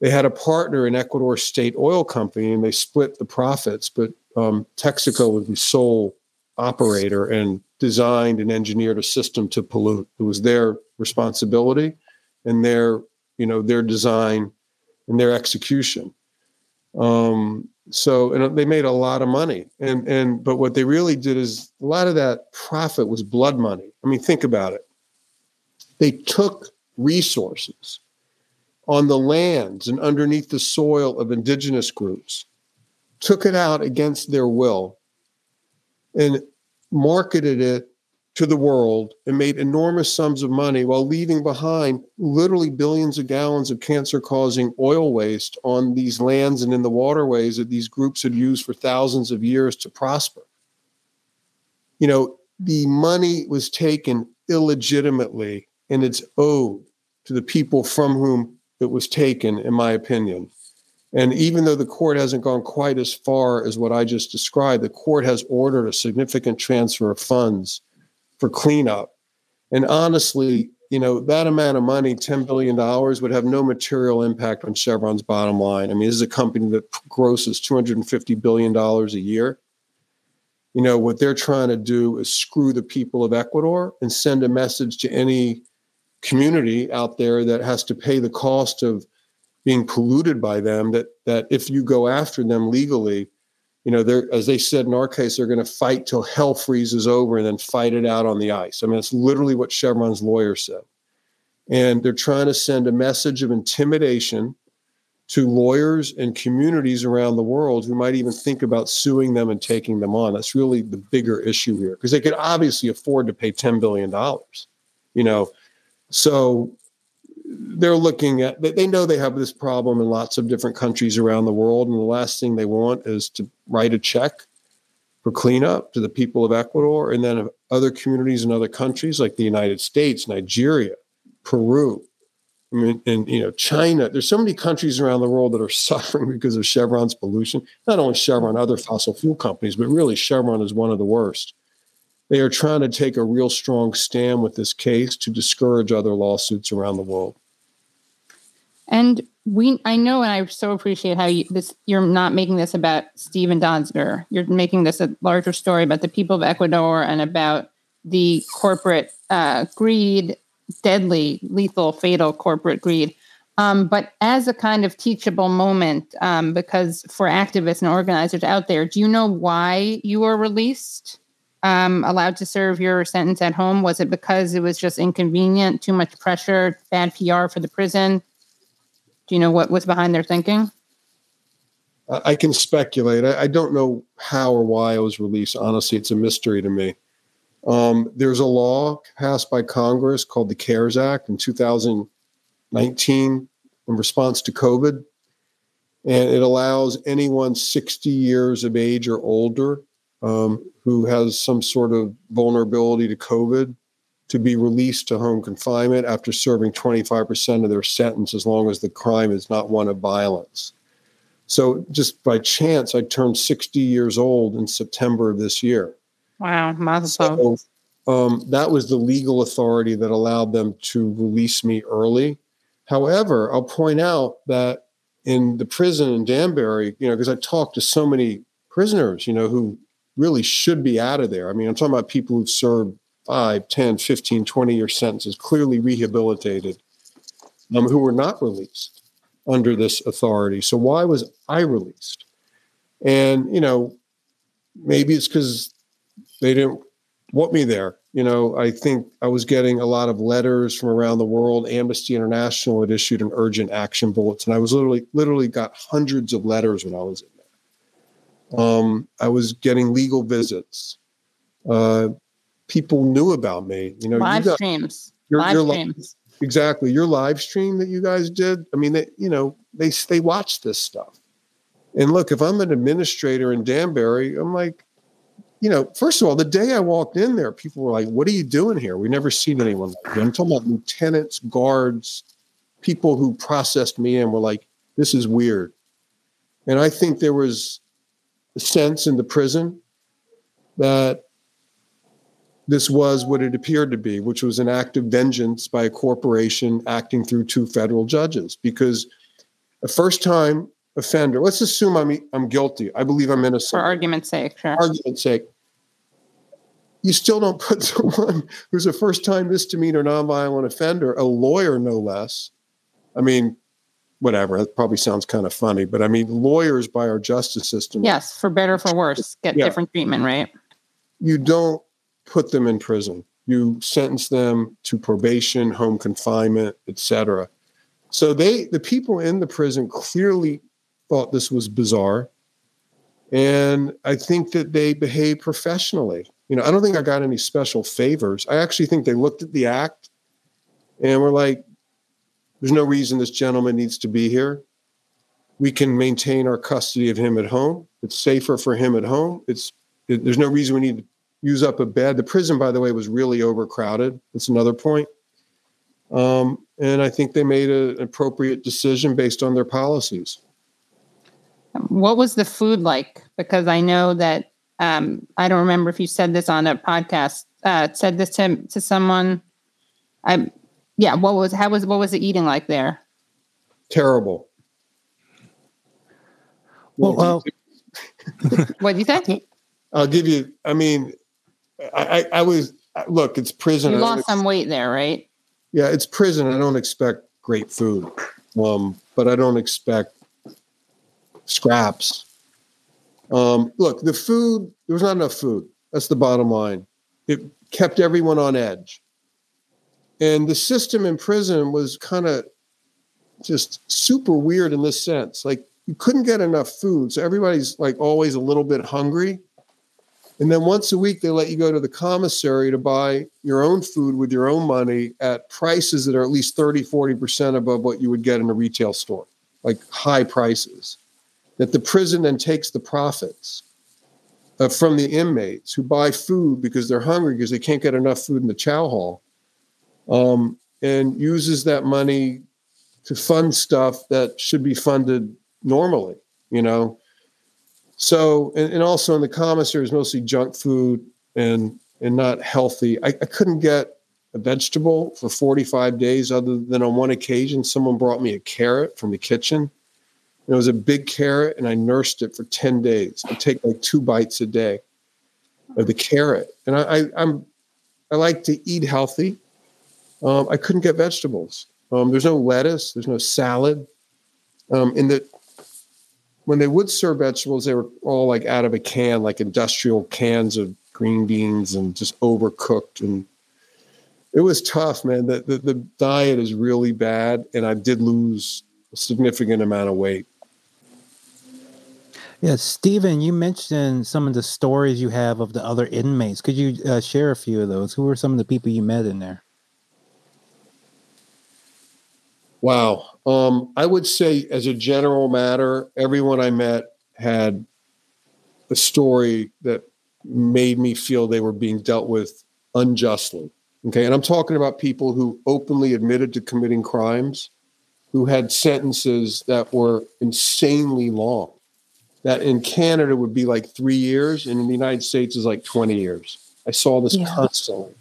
They had a partner in Ecuador State Oil Company, and they split the profits. But um, Texaco was the sole operator and designed and engineered a system to pollute. It was their responsibility and their you know their design and their execution. Um, so and they made a lot of money and and but what they really did is a lot of that profit was blood money. I mean think about it. They took resources on the lands and underneath the soil of indigenous groups took it out against their will and marketed it to the world and made enormous sums of money while leaving behind literally billions of gallons of cancer causing oil waste on these lands and in the waterways that these groups had used for thousands of years to prosper. You know, the money was taken illegitimately and it's owed to the people from whom it was taken, in my opinion. And even though the court hasn't gone quite as far as what I just described, the court has ordered a significant transfer of funds for cleanup. And honestly, you know, that amount of money, $10 billion, would have no material impact on Chevron's bottom line. I mean, this is a company that grosses $250 billion a year. You know, what they're trying to do is screw the people of Ecuador and send a message to any community out there that has to pay the cost of being polluted by them that that if you go after them legally you know, they're as they said in our case, they're going to fight till hell freezes over and then fight it out on the ice. I mean, it's literally what Chevron's lawyer said. And they're trying to send a message of intimidation to lawyers and communities around the world who might even think about suing them and taking them on. That's really the bigger issue here because they could obviously afford to pay $10 billion, you know. So they're looking at they know they have this problem in lots of different countries around the world and the last thing they want is to write a check for cleanup to the people of ecuador and then other communities in other countries like the united states nigeria peru I mean, and you know china. There's so many countries around the world that are suffering because of chevron's pollution. Not only chevron other fossil fuel companies but really chevron is one of the worst they are trying to take a real strong stand with this case to discourage other lawsuits around the world.
And we, I know, and I so appreciate how you this. You're not making this about Steven Donziger. You're making this a larger story about the people of Ecuador and about the corporate uh, greed, deadly, lethal, fatal corporate greed. Um, but as a kind of teachable moment, um, because for activists and organizers out there, do you know why you were released? Um, allowed to serve your sentence at home? Was it because it was just inconvenient, too much pressure, bad PR for the prison? Do you know what was behind their thinking?
I can speculate. I, don't know how or why I was released. Honestly, it's a mystery to me. Um, there's a law passed by Congress called the CARES Act in 2019 in response to COVID. And it allows anyone 60 years of age or older um, who has some sort of vulnerability to COVID to be released to home confinement after serving 25% of their sentence as long as the crime is not one of violence. So, just by chance, I turned 60 years old in September of this year.
Wow, so,
um, that was the legal authority that allowed them to release me early. However, I'll point out that in the prison in Danbury, you know, because I talked to so many prisoners, you know, who really should be out of there. I mean, I'm talking about people who've served 5, 10, 15, 20 year sentences, clearly rehabilitated, um, who were not released under this authority. So why was I released? And, you know, maybe it's because they didn't want me there. You know, I think I was getting a lot of letters from around the world. Amnesty International had issued an urgent action bulletin. I was literally, literally got hundreds of letters when I was um, I was getting legal visits. Uh, people knew about me. You know,
live
you got,
streams.
Your,
live
your
streams.
Li- exactly. Your live stream that you guys did. I mean, they, you know, they they watch this stuff. And look, if I'm an administrator in Danbury, I'm like, you know, first of all, the day I walked in there, people were like, "What are you doing here? We've never seen anyone like you." I'm talking about lieutenants, guards, people who processed me and were like, "This is weird." And I think there was sense in the prison that this was what it appeared to be, which was an act of vengeance by a corporation acting through two federal judges. Because a first time offender, let's assume I'm, I'm guilty. I believe I'm innocent.
For argument's sake, sure.
argument's sake. You still don't put someone who's a first time misdemeanor nonviolent offender, a lawyer no less. I mean, whatever. That probably sounds kind of funny, but I mean, lawyers by our justice system.
Yes, for better for worse, get yeah. different treatment, right?
You don't put them in prison. You sentence them to probation, home confinement, etc. So they, the people in the prison, clearly thought this was bizarre, and I think that they behaved professionally. You know, I don't think I got any special favors. I actually think they looked at the act and were like, there's no reason this gentleman needs to be here. We can maintain our custody of him at home. It's safer for him at home. It's it, there's no reason we need to use up a bed. The prison, by the way, was really overcrowded. That's another point. Um, and I think they made a, an appropriate decision based on their policies.
What was the food like? Because I know that um, I don't remember if you said this on a podcast. Uh, said this to to someone. I yeah what was how was what was the eating like there?
Terrible.
Well, well
what do you think?
i'll give you i mean i i, I was look it's prison.
You lost some weight there right?
Yeah it's prison. I don't expect great food. Um but i don't expect scraps. Um look the food there was not enough food. That's the bottom line. It kept everyone on edge and the system in prison was kind of just super weird in this sense. Like you couldn't get enough food. So everybody's like always a little bit hungry. And then once a week, they let you go to the commissary to buy your own food with your own money at prices that are at least 30, 40% above what you would get in a retail store, like high prices. That the prison then takes the profits uh, from the inmates who buy food because they're hungry because they can't get enough food in the chow hall um, and uses that money to fund stuff that should be funded normally, you know so, and, and also in the commissary is mostly junk food and and not healthy. I, I couldn't get a vegetable for 45 days other than on one occasion someone brought me a carrot from the kitchen. And it was a big carrot and I nursed it for 10 days. I take like two bites a day of the carrot. And I, I I'm I like to eat healthy. Um, I couldn't get vegetables. Um, there's no lettuce, there's no salad. Um, in the when they would serve vegetables, they were all like out of a can, like industrial cans of green beans and just overcooked. And it was tough, man. The, the, the diet is really bad. And I did lose a significant amount of weight.
Yeah, Steven, you mentioned some of the stories you have of the other inmates. Could you uh, share a few of those? Who were some of the people you met in there?
Wow. Um, I would say, as a general matter, everyone I met had a story that made me feel they were being dealt with unjustly. Okay. And I'm talking about people who openly admitted to committing crimes, who had sentences that were insanely long. That in Canada would be like three years, and in the United States is like 20 years. I saw this yeah. constantly.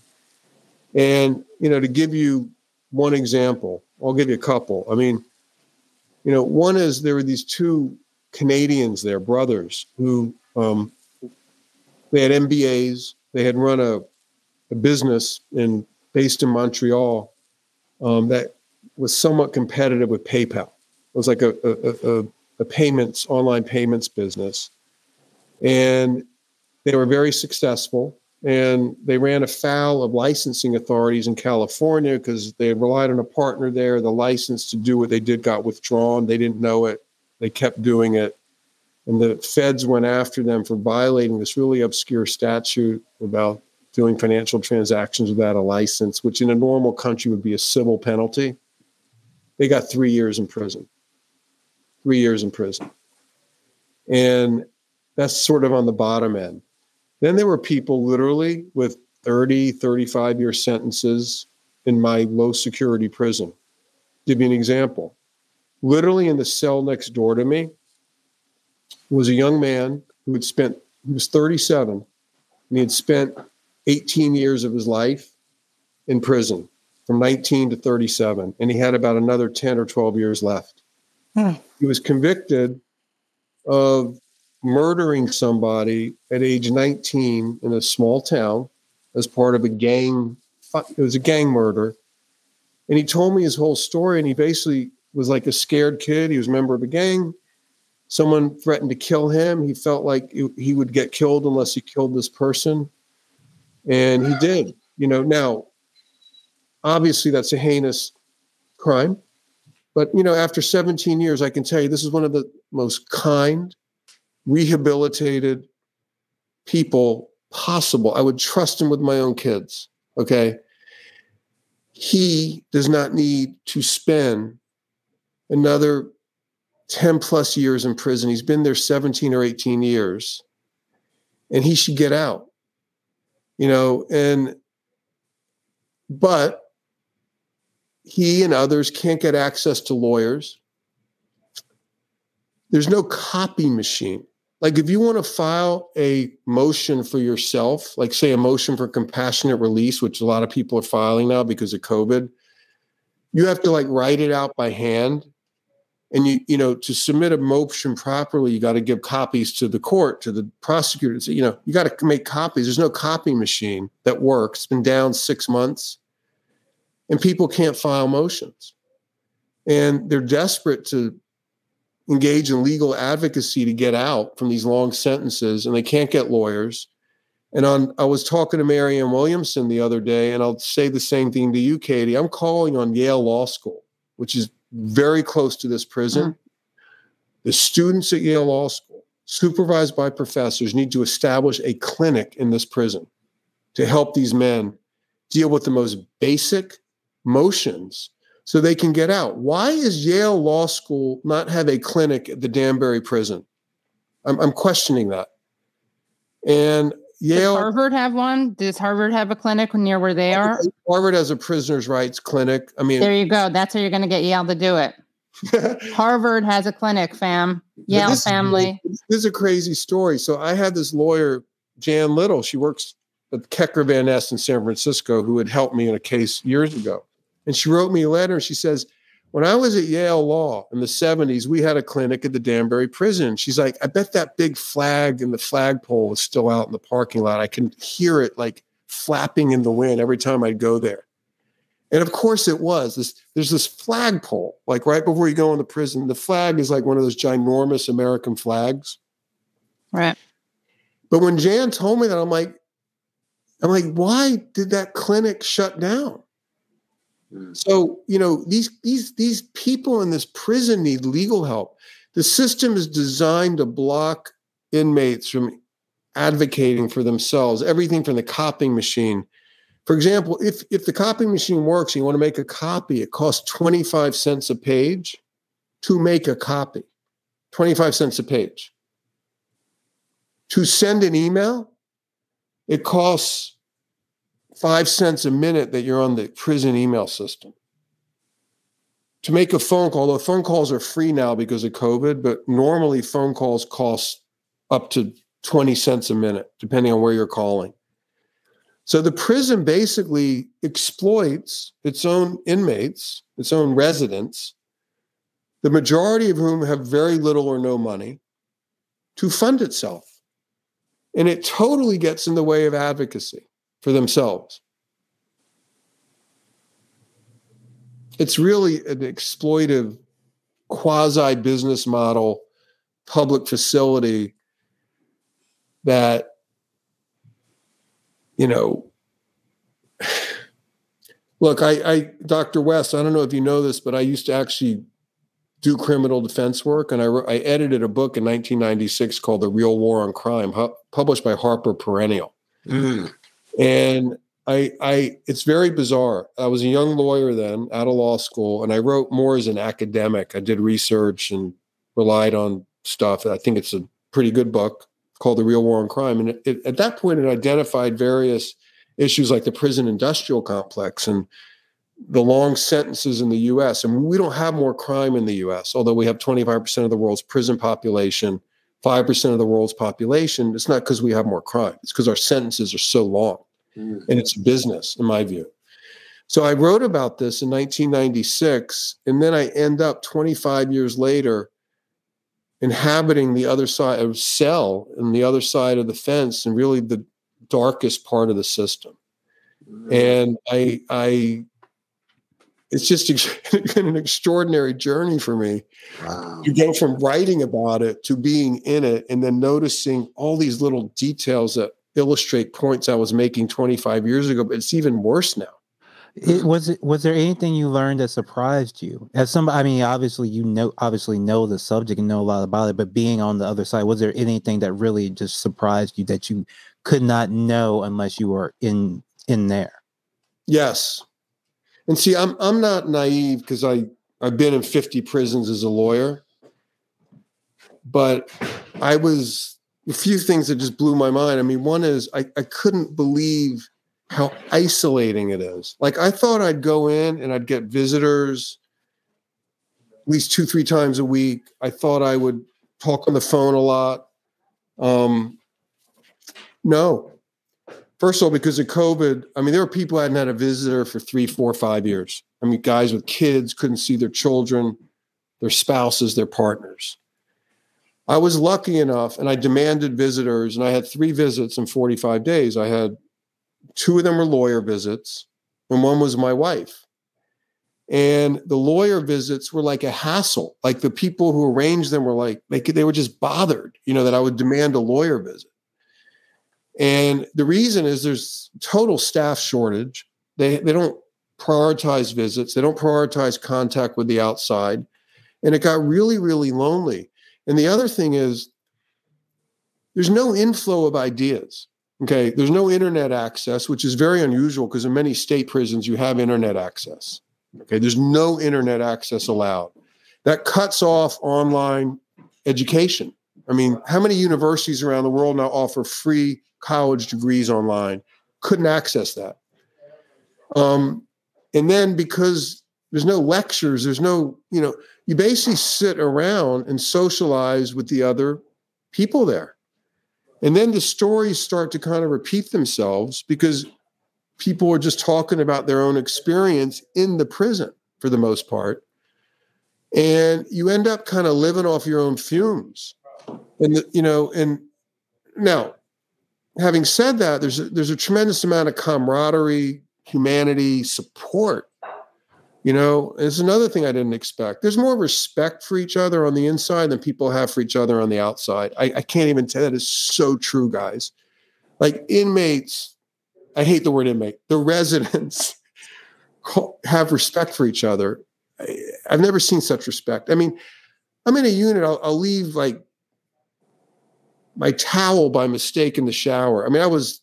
And, you know, to give you one example, I'll give you a couple. I mean, you know, one is there were these two Canadians there, brothers, who um, they had MBAs. They had run a, a business in based in Montreal um, that was somewhat competitive with PayPal. It was like a, a, a, a payments online payments business, and they were very successful and they ran afoul of licensing authorities in California because they relied on a partner there. The license to do what they did got withdrawn. They didn't know it. They kept doing it. And the feds went after them for violating this really obscure statute about doing financial transactions without a license, which in a normal country would be a civil penalty. They got three years in prison. Three years in prison. And that's sort of on the bottom end. Then there were people literally with 30, 35 year sentences in my low security prison. Give you an example. Literally in the cell next door to me was a young man who had spent, he was 37, and he had spent 18 years of his life in prison from 19 to 37, and he had about another 10 or 12 years left. Hmm. He was convicted of murdering somebody at age 19 in a small town as part of a gang. It was a gang murder. And he told me his whole story. And he basically was like a scared kid. He was a member of a gang. Someone threatened to kill him. He felt like he would get killed unless he killed this person. And he did. You know, now, obviously, that's a heinous crime. But, you know, after 17 years, I can tell you this is one of the most kind, rehabilitated people possible. I would trust him with my own kids. Okay. He does not need to spend another 10 plus years in prison. He's been there 17 or 18 years and he should get out. You know, and but he and others can't get access to lawyers. There's no copy machine like if you want to file a motion for yourself like say a motion for compassionate release which a lot of people are filing now because of covid you have to like write it out by hand. And you you know to submit a motion properly you got to give copies to the court to the prosecutors you know you got to make copies. There's no copy machine that works. It's been down six months. And people can't file motions. And they're desperate to engage in legal advocacy to get out from these long sentences and they can't get lawyers. And on I was talking to Marianne Williamson the other day, and I'll say the same thing to you, Katie. I'm calling on Yale Law School, which is very close to this prison. Mm-hmm. The students at Yale Law School supervised by professors, need to establish a clinic in this prison to help these men deal with the most basic motions so they can get out. Why is Yale Law School not have a clinic at the Danbury prison? I'm, I'm questioning that. And Yale.
Does Harvard have one? Does Harvard have a clinic near where they are?
Harvard has a prisoners' rights clinic. I mean,
there you go. That's how you're going to get Yale to do it. Harvard has a clinic, fam. Yale
this
family.
Is, this is a crazy story. So I had this lawyer, Jan Little. She works at Keker Van Nest in San Francisco, who had helped me in a case years ago. And she wrote me a letter and she says, When I was at Yale Law in the 70s, we had a clinic at the Danbury prison. She's like, I bet that big flag and the flagpole is still out in the parking lot. I can hear it like flapping in the wind every time I'd go there. And of course it was. This, there's this flagpole, like right before you go in the prison. The flag is like one of those ginormous American flags.
Right.
But when Jan told me that, I'm like, I'm like, why did that clinic shut down? Mm. So, you know, these these these people in this prison need legal help. The system is designed to block inmates from advocating for themselves, everything from the copying machine. For example, if if the copying machine works and you want to make a copy, it costs 25 cents a page to make a copy. 25 cents a page. To send an email, it costs five cents a minute that you're on the prison email system. To make a phone call, although phone calls are free now because of COVID, but normally phone calls cost up to 20 cents a minute, depending on where you're calling. So the prison basically exploits its own inmates, its own residents, the majority of whom have very little or no money, to fund itself. And it totally gets in the way of advocacy for themselves. It's really an exploitive quasi business model public facility that you know look I, I dr west i don't know if you know this but i used to actually do criminal defense work and i, I edited a book in 1996 called the real war on crime hu- published by harper perennial mm. And I, I, it's very bizarre. I was a young lawyer then, out of law school, and I wrote more as an academic. I did research and relied on stuff. I think it's a pretty good book called The Real War on Crime. And it, it, at that point, it identified various issues like the prison industrial complex and the long sentences in the US. And we don't have more crime in the US, although we have 25% of the world's prison population, 5% of the world's population. It's not because we have more crime, it's because our sentences are so long mm. and it's business, in my view. So I wrote about this in 1996, and then I end up 25 years later inhabiting the other side of cell and the other side of the fence and really the darkest part of the system. Mm. And I I it's just been an extraordinary journey for me. Wow. You go from writing about it to being in it and then noticing all these little details that illustrate points I was making 25 years ago, but it's even worse now.
It, was it was there anything you learned that surprised you? As some, I mean, obviously you know, obviously know the subject and know a lot about it, but being on the other side, was there anything that really just surprised you that you could not know unless you were in in there?
Yes, and see, I'm I'm not naive because I I've been in 50 prisons as a lawyer, but I was a few things that just blew my mind. I mean, one is I, I couldn't believe how isolating it is. Like I thought I'd go in and I'd get visitors at least two, three times a week. I thought I would talk on the phone a lot. Um, no. First of all, because of COVID, I mean, there were people who hadn't had a visitor for three, four, five years. I mean, guys with kids couldn't see their children, their spouses, their partners. I was lucky enough and I demanded visitors, and I had three visits in 45 days. I had two of them were lawyer visits, and one was my wife. And the lawyer visits were like a hassle. Like the people who arranged them were like, they, could, they were just bothered, you know, that I would demand a lawyer visit. And the reason is there's total staff shortage. They, they don't prioritize visits, they don't prioritize contact with the outside. And it got really, really lonely. And the other thing is, there's no inflow of ideas. Okay, there's no internet access, which is very unusual because in many state prisons you have internet access. Okay, there's no internet access allowed. That cuts off online education. I mean, how many universities around the world now offer free college degrees online? Couldn't access that. Um, and then because there's no lectures, there's no, you know, you basically sit around and socialize with the other people there. And then the stories start to kind of repeat themselves because people are just talking about their own experience in the prison for the most part. And you end up kind of living off your own fumes. And, the, you know, and now, having said that, there's a, there's a tremendous amount of camaraderie, humanity, support. You know, it's another thing I didn't expect. There's more respect for each other on the inside than people have for each other on the outside. I, I can't even tell that is so true, guys. Like inmates, I hate the word inmate, the residents have respect for each other. I, have never seen such respect. I mean, I'm in a unit, I'll, I'll leave like my towel by mistake in the shower. I mean, I was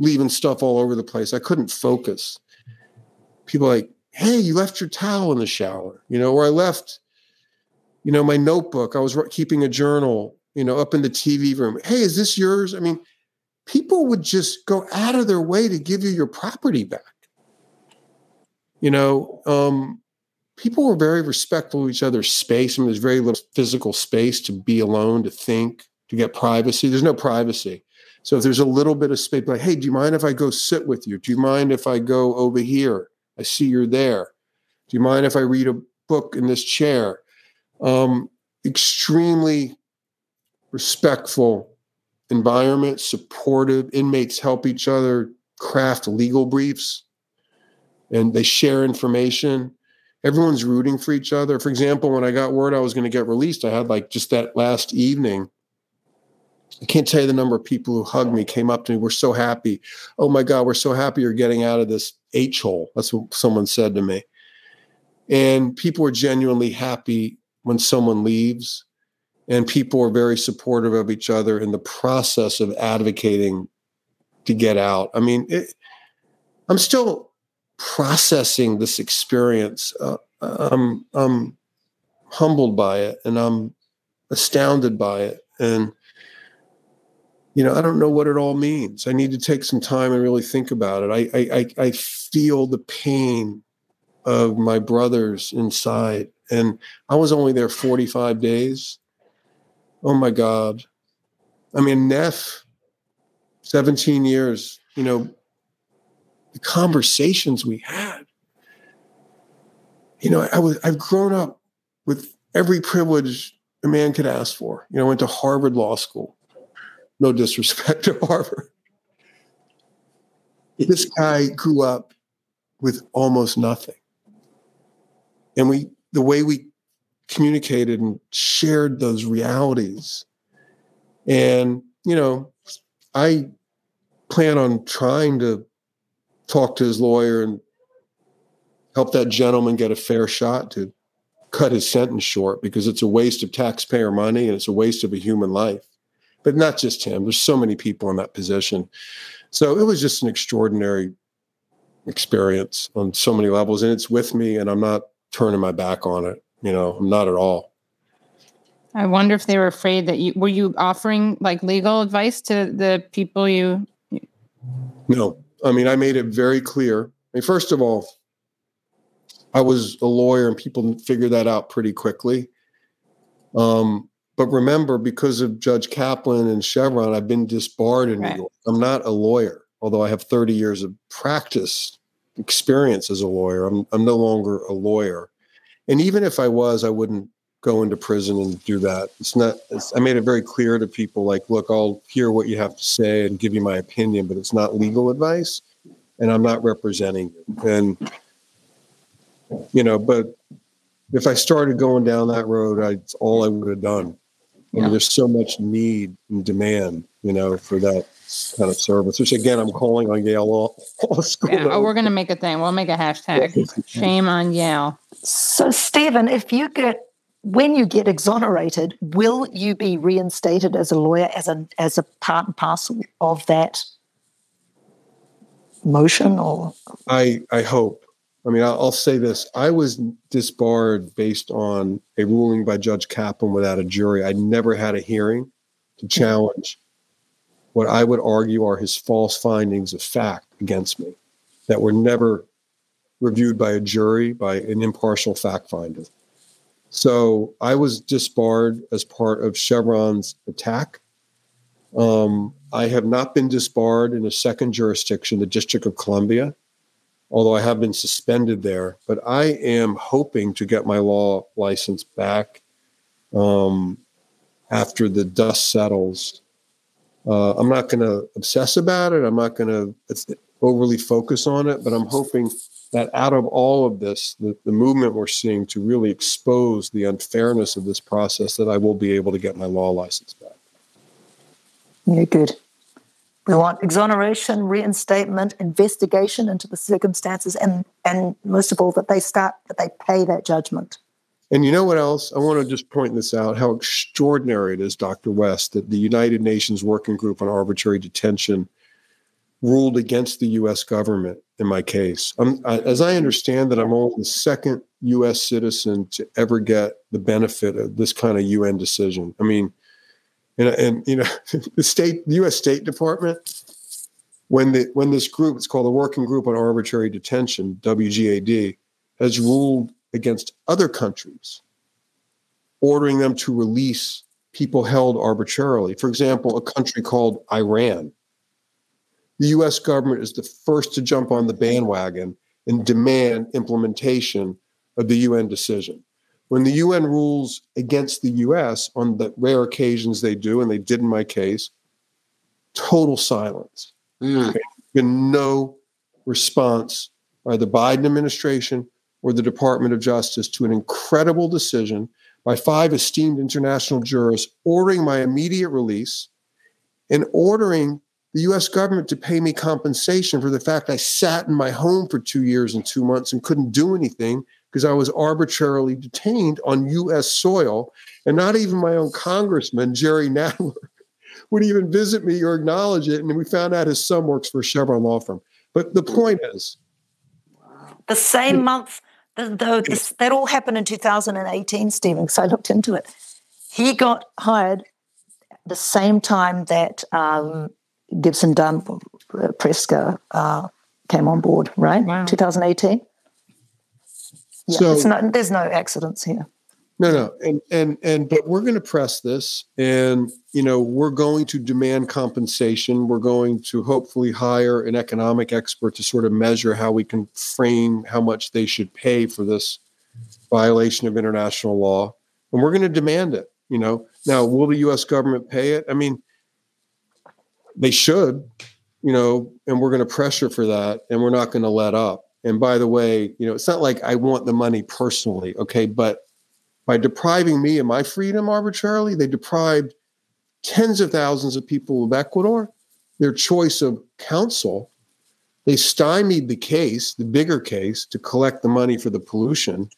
leaving stuff all over the place. I couldn't focus. People like, hey, you left your towel in the shower, you know, or I left, you know, my notebook. I was keeping a journal, you know, up in the TV room. Hey, is this yours? I mean, people would just go out of their way to give you your property back. You know, um, people were very respectful of each other's space. I mean, there's very little physical space to be alone, to think, to get privacy. There's no privacy. So if there's a little bit of space, like, hey, do you mind if I go sit with you? Do you mind if I go over here? I see you're there. Do you mind if I read a book in this chair? Um, extremely respectful environment, supportive. Inmates help each other craft legal briefs and they share information. Everyone's rooting for each other. For example, when I got word I was going to get released, I had like just that last evening I can't tell you the number of people who hugged me, came up to me, we're so happy. Oh my God, we're so happy you're getting out of this H hole. That's what someone said to me. And people are genuinely happy when someone leaves. And people are very supportive of each other in the process of advocating to get out. I mean, it, I'm still processing this experience. Uh, I'm, I'm humbled by it and I'm astounded by it. And you know, I don't know what it all means. I need to take some time and really think about it. I, I, I feel the pain of my brothers inside. And I was only there 45 days. Oh my God. I mean, Neff, 17 years, you know, the conversations we had. You know, I was I've grown up with every privilege a man could ask for. You know, I went to Harvard Law School. No disrespect to Harvard. This guy grew up with almost nothing. And we the way we communicated and shared those realities. And, you know, I plan on trying to talk to his lawyer and help that gentleman get a fair shot to cut his sentence short because it's a waste of taxpayer money and it's a waste of a human life but not just him. There's so many people in that position. So it was just an extraordinary experience on so many levels. And it's with me, and I'm not turning my back on it. You know, I'm not at all.
I wonder if they were afraid that you were you offering like legal advice to the people you.
No, I mean I made it very clear. I mean, first of all, I was a lawyer, and people figured that out pretty quickly. Um, but remember, because of Judge Kaplan and Chevron, I've been disbarred in right. New York. I'm not a lawyer, although I have 30 years of practice experience as a lawyer. I'm, I'm no longer a lawyer. And even if I was, I wouldn't go into prison and do that. It's not, it's, I made it very clear to people like, look, I'll hear what you have to say and give you my opinion, but it's not legal advice and I'm not representing you. And, you know, but if I started going down that road, I, it's all I would have done. I mean, there's so much need and demand, you know, for that kind of service. Which again, I'm calling on Yale Law, Law School.
Yeah, oh, we're going to make a thing. We'll make a hashtag. Shame on Yale.
So, Steven, if you get when you get exonerated, will you be reinstated as a lawyer as a as a part and parcel of that motion? Or
I I hope. I mean, I'll, I'll say this: I was disbarred based on a ruling by Judge Kaplan without a jury. I never had a hearing to challenge what I would argue are his false findings of fact against me that were never reviewed by a jury by an impartial fact finder. So I was disbarred as part of Chevron's attack. Um, I have not been disbarred in a second jurisdiction, the District of Columbia, although I have been suspended there. But I am hoping to get my law license back um, after the dust settles. Uh, I'm not going to obsess about it. I'm not going to overly focus on it, but I'm hoping that out of all of this, the, the movement we're seeing to really expose the unfairness of this process, that I will be able to get my law license back.
Yeah, good. We want exoneration, reinstatement, investigation into the circumstances, and and most of all that they start that they pay that judgment.
And you know what else? I want to just point this out: how extraordinary it is, Dr. West, that the United Nations Working Group on Arbitrary Detention ruled against the U.S. government in my case. I, as I understand that, I'm only the second U.S. citizen to ever get the benefit of this kind of UN decision. I mean, and, and you know, the state, the U.S. State Department, when the when this group, it's called the Working Group on Arbitrary Detention (WGAD), has ruled against other countries, ordering them to release people held arbitrarily. For example, a country called Iran the US government is the first to jump on the bandwagon and demand implementation of the UN decision. When the UN rules against the US on the rare occasions they do, and they did in my case, total silence. Mm. Okay? Been no response by the Biden administration or the Department of Justice to an incredible decision by five esteemed international jurors ordering my immediate release and ordering the US government to pay me compensation for the fact I sat in my home for two years and two months and couldn't do anything because I was arbitrarily detained on US soil. And not even my own congressman, Jerry Nadler, would even visit me or acknowledge it. And we found out his son works for a Chevron law firm. But the point is
the same month, though, this, that all happened in 2018, Steven, because I looked into it. He got hired the same time that um, Gibson Dunn, uh, Presca uh, came on board, right? Wow. 2018. Yeah, so, not, there's no accidents here.
No, no, and and and but we're going to press this, and you know we're going to demand compensation. We're going to hopefully hire an economic expert to sort of measure how we can frame how much they should pay for this violation of international law, and we're going to demand it. You know, now will the U.S. government pay it? I mean, they should, you know, and we're going to pressure for that and we're not going to let up. And by the way, you know, it's not like I want the money personally, okay, but by depriving me of my freedom arbitrarily, they deprived tens of thousands of people of Ecuador their choice of counsel. They stymied the case, the bigger case, to collect the money for the pollution.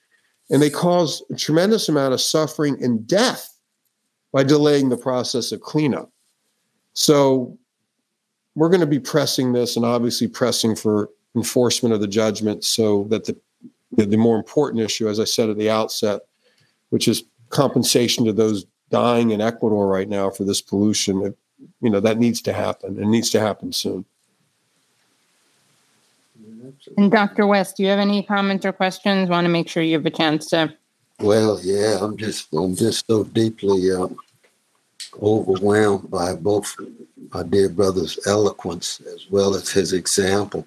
And they caused a tremendous amount of suffering and death by delaying the process of cleanup. So we're going to be pressing this and obviously pressing for enforcement of the judgment so that the the more important issue, as I said at the outset, which is compensation to those dying in Ecuador right now for this pollution, it, you know, that needs to happen. It needs to happen soon.
And Dr. West, do you have any comments or questions? Want to make sure you have a chance to.
Well, yeah, I'm just I'm just so deeply uh, overwhelmed by both my dear brother's eloquence as well as his example.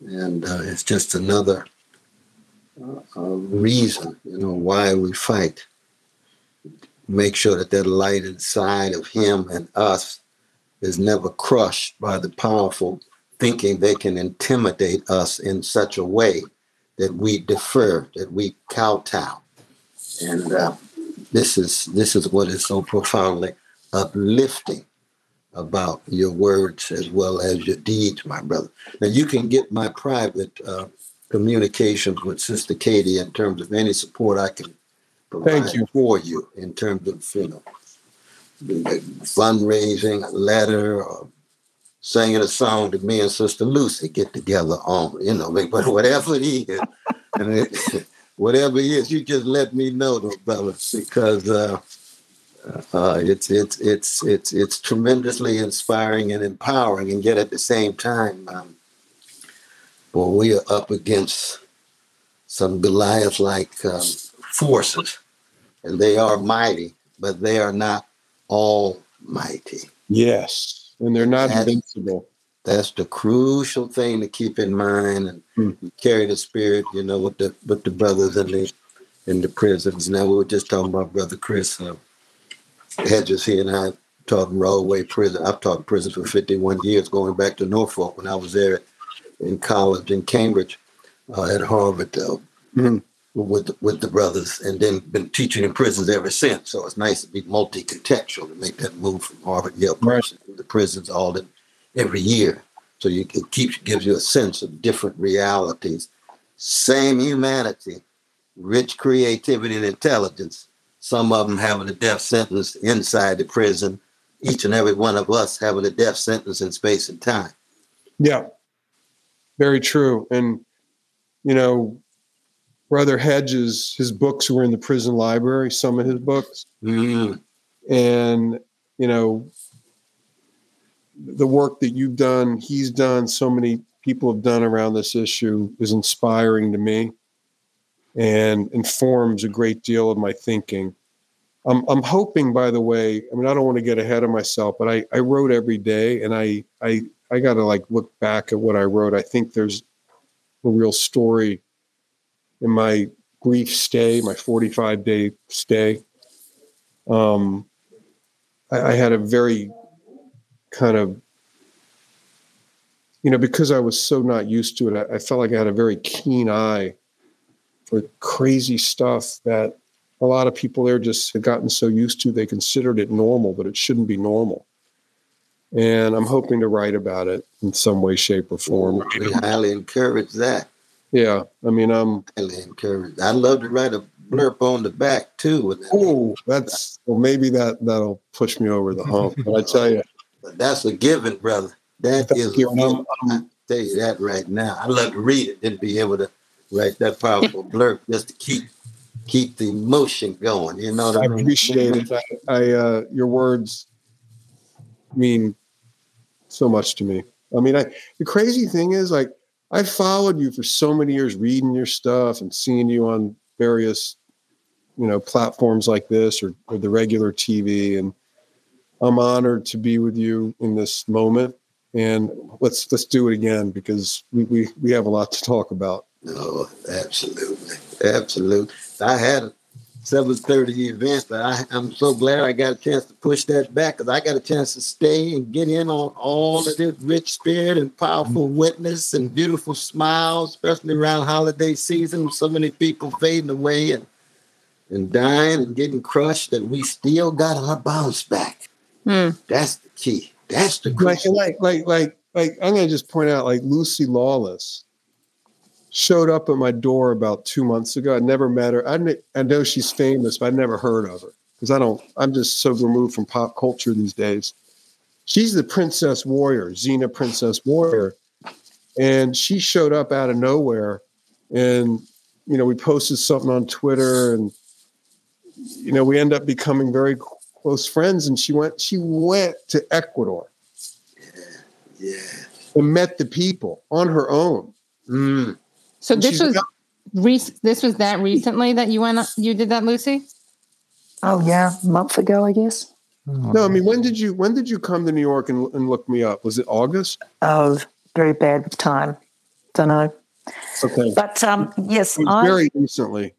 And uh, it's just another uh, reason, you know, why we fight. Make sure that that light inside of him and us is never crushed by the powerful thinking they can intimidate us in such a way that we defer, that we kowtow. And uh, this is this is what is so profoundly uplifting about your words as well as your deeds, my brother. Now you can get my private uh, communications with Sister Katie in terms of any support I can
Thank you
for you in terms of you know fundraising, a letter, or singing a song that me and Sister Lucy get together on. You know, but whatever it is, and it, whatever it is, you just let me know, though, brother, because uh, uh, it's it's it's it's it's tremendously inspiring and empowering, and yet at the same time, um, well, we are up against some Goliath-like um, forces, and they are mighty, but they are not almighty.
Yes, and they're not
That-
invincible.
That's the crucial thing to keep in mind, and
Hmm.
carry the spirit. You know, with the with the brothers in the in the prisons. Now we were just talking about brother Chris uh, Hedges. He and I talking Rahway Prison. I've taught prison for fifty one years, going back to Norfolk when I was there in college in Cambridge uh, at Harvard. Uh,
Mhm.
with with the brothers, and then been teaching in prisons ever since. So it's nice to be multi-contextual to make that move from Harvard, Yale,
Right.
to the prisons all in every year. So you it keeps gives you a sense of different realities. Same humanity, rich creativity and intelligence. Some of them having a death sentence inside the prison. Each and every one of us having a death sentence in space and time.
Yeah, very true. And you know, Brother Hedges, his books were in the prison library. Some of his books,
Mm,
and you know, the work that you've done, he's done, so many people have done around this issue is inspiring to me, and informs a great deal of my thinking. I'm, I'm hoping, by the way, I mean, I don't want to get ahead of myself, but I, I wrote every day and I, I, I got to like look back at what I wrote. I think there's a real story in my brief stay, my 45 day stay. Um, I, I had a very kind of, you know, because I was so not used to it, I, I felt like I had a very keen eye for crazy stuff that a lot of people there just had gotten so used to they considered it normal, but it shouldn't be normal. And I'm hoping to write about it in some way, shape, or form.
we highly encourage that.
Yeah, I mean, um,
Highly encourage. I'd love to write a blurb on the back too. That.
oh, that's well, maybe that that'll push me over the hump. But I tell you,
that's a given, brother. That is a given. I tell you that right now. I'd love to read it, and be able to write that powerful blurb just to keep keep the emotion going. You know what I,
I
mean?
appreciate it. I, I uh, your words mean so much to me. I mean, I the crazy thing is like I followed you for so many years, reading your stuff and seeing you on various, you know, platforms like this or, or the regular TV, and I'm honored to be with you in this moment. And let's let's do it again because we we, we have a lot to talk about.
No, absolutely, absolutely. I had a seven thirty event, but I, I'm so glad I got a chance to push that back because I got a chance to stay and get in on all of this rich spirit and powerful witness and beautiful smiles, especially around holiday season. with So many people fading away and and dying and getting crushed, that we still got our bounce back.
Hmm.
That's the key. That's the
like like like like like I'm gonna just point out like Lucy Lawless showed up at my door about two months ago. I never met her. I kn- I know she's famous, but I never heard of her because I don't. I'm just so removed from pop culture these days. She's the princess warrior, Xena Princess Warrior, and she showed up out of nowhere. And you know, we posted something on Twitter, and you know, we end up becoming very close friends. And she went. She went to Ecuador
Yeah.
and met the people on her own.
Mm.
So
And
this was
got-
rec- this was that recently that you went you did that, Lucy?
Oh yeah, a month ago, I guess.
no, I mean, when did you when did you come to New York and, and look me up? Was it August?
Oh, very bad with time. Don't know.
Okay,
But um, yes,
it was
I
very recently.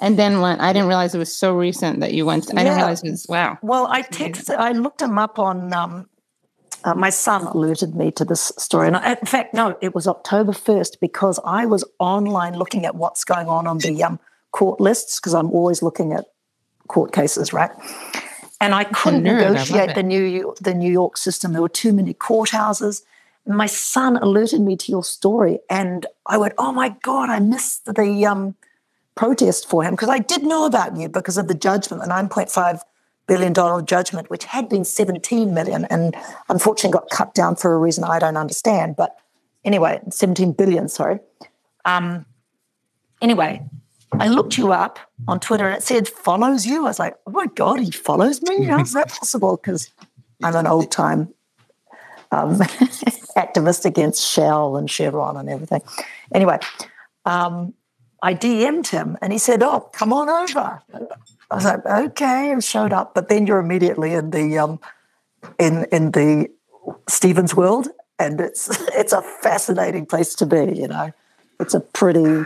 And then went. I didn't realize it was so recent that you went. I didn't
Yeah.
realize it was wow.
well, I texted. I looked him up on. Um, uh, my son alerted me to this story, and I, in fact, no, it was October first because I was online looking at what's going on on the um, court lists because I'm always looking at court cases, right? And I couldn't
nerd,
negotiate
it.
the New York, the New York system. There were too many courthouses. My son alerted me to your story, and I went, "Oh my god, I missed the um, protest for him because I did know about you because of the judgment, the 9.5 billion dollar judgment, which had been 17 million and unfortunately got cut down for a reason I don't understand. But anyway, 17 billion, sorry. Um, anyway, I looked you up on Twitter and it said follows you. I was like, oh my God, he follows me? How's that possible? Because I'm an old time um, activist against Shell and Chevron and everything. Anyway, um, I DM'd him and he said, Oh, come on over. I was like, okay, I showed up. But then you're immediately in the um, in in the Stevens world, and it's it's a fascinating place to be. You know, it's a pretty,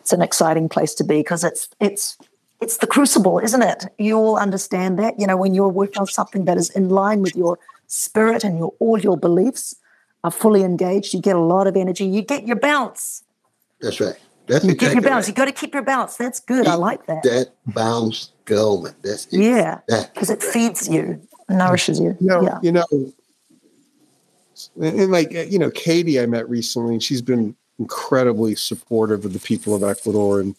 it's an exciting place to be because it's it's it's the crucible, isn't it? You all understand that. You know, when you're working on something that is in line with your spirit and your all your beliefs are fully engaged, you get a lot of energy. You get your bounce.
That's right. That's
You get your
right.
You got to keep your balance. That's good. I like that.
That bounce going. That's it.
Yeah, because it feeds you, nourishes you.
You know,
Yeah.
you know, and like you know, Katie, I met recently, and she's been incredibly supportive of the people of Ecuador and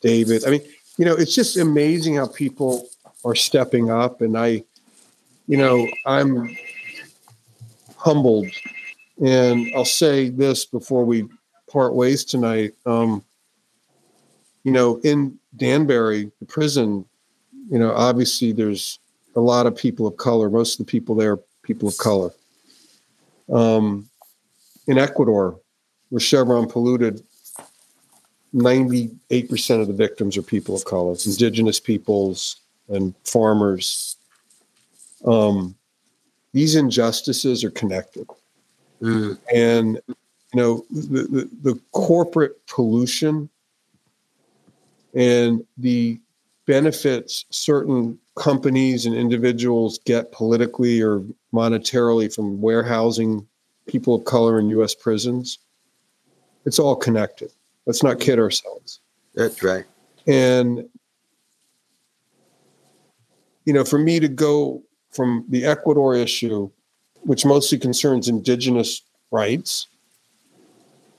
David. I mean, you know, it's just amazing how people are stepping up, and I, you know, I'm humbled, and I'll say this before we part ways tonight. Um, you know, in Danbury, the prison, you know, obviously there's a lot of people of color. Most of the people there are people of color. Um, in Ecuador, where Chevron polluted, 98% of the victims are people of color, indigenous peoples and farmers. Um, these injustices are connected.
Mm,
And, you know, the, the, the corporate pollution and the benefits certain companies and individuals get politically or monetarily from warehousing people of color in U.S. prisons, it's all connected. Let's not kid ourselves.
that's right.
And, you know, for me to go from the Ecuador issue, which mostly concerns indigenous rights,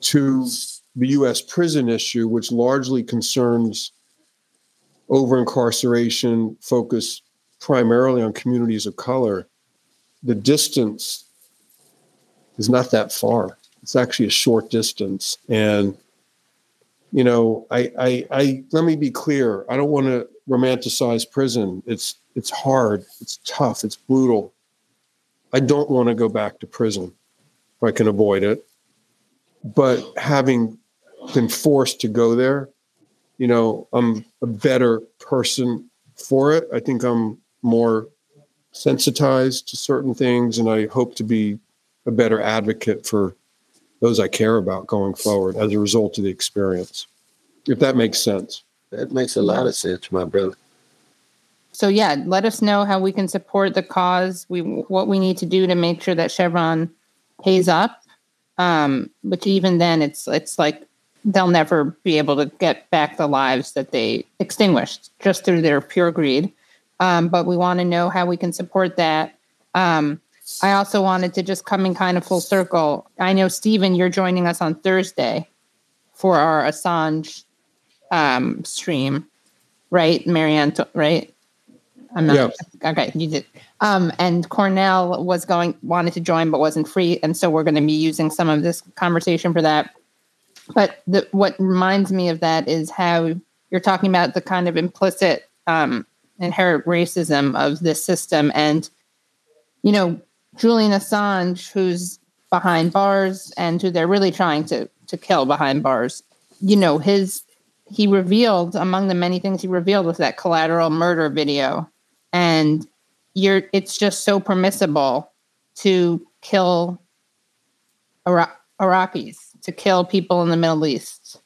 to the U.S. prison issue, which largely concerns over incarceration, focus primarily on communities of color, the distance is not that far. It's actually a short distance. And, you know, I, I, I let me be clear. I don't want to romanticize prison. It's, it's hard. It's tough. It's brutal. I don't want to go back to prison if I can avoid it. But having been forced to go there, you know, I'm a better person for it. I think I'm more sensitized to certain things, and I hope to be a better advocate for those I care about going forward as a result of the experience. If that makes sense.
That makes a lot of sense, my brother.
So yeah, let us know how we can support the cause. We what we need to do to make sure that Chevron pays up. Um, but even then, it's it's like they'll never be able to get back the lives that they extinguished just through their pure greed. Um, but we want to know how we can support that. Um, I also wanted to just come in kind of full circle. I know Steven, you're joining us on Thursday for our Assange um, stream, right, Marianne? Right? I'm not okay. You did. Um, and Cornel was going wanted to join but wasn't free, and so we're going to be using some of this conversation for that. But the, what reminds me of that is how you're talking about the kind of implicit um, inherent racism of this system, and you know Julian Assange, who's behind bars and who they're really trying to to kill behind bars. You know his he revealed among the many things he revealed was that collateral murder video and you're it's just so permissible to kill Ira- Iraqis to kill people in the Middle East.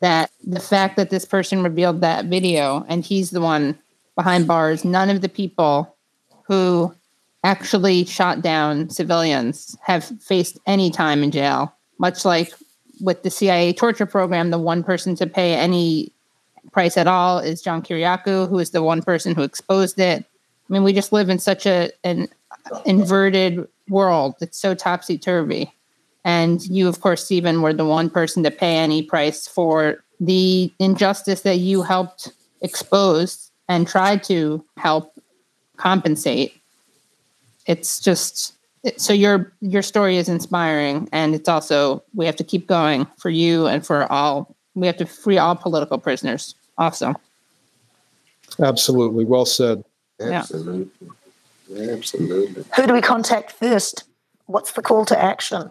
That the fact that this person revealed that video and he's the one behind bars none of the people who actually shot down civilians have faced any time in jail much like with the CIA torture program the one person to pay any price at all is John Kiriakou, who is the one person who exposed it. I mean, we just live in such a an inverted world. It's so topsy turvy. And you, of course, Steven, were the one person to pay any price for the injustice that you helped expose and tried to help compensate. It's just so your your story is inspiring and it's also we have to keep going for you and for all we have to free all political prisoners also.
Absolutely. Well said.
Absolutely. Absolutely.
Who do we contact first? What's the call to action?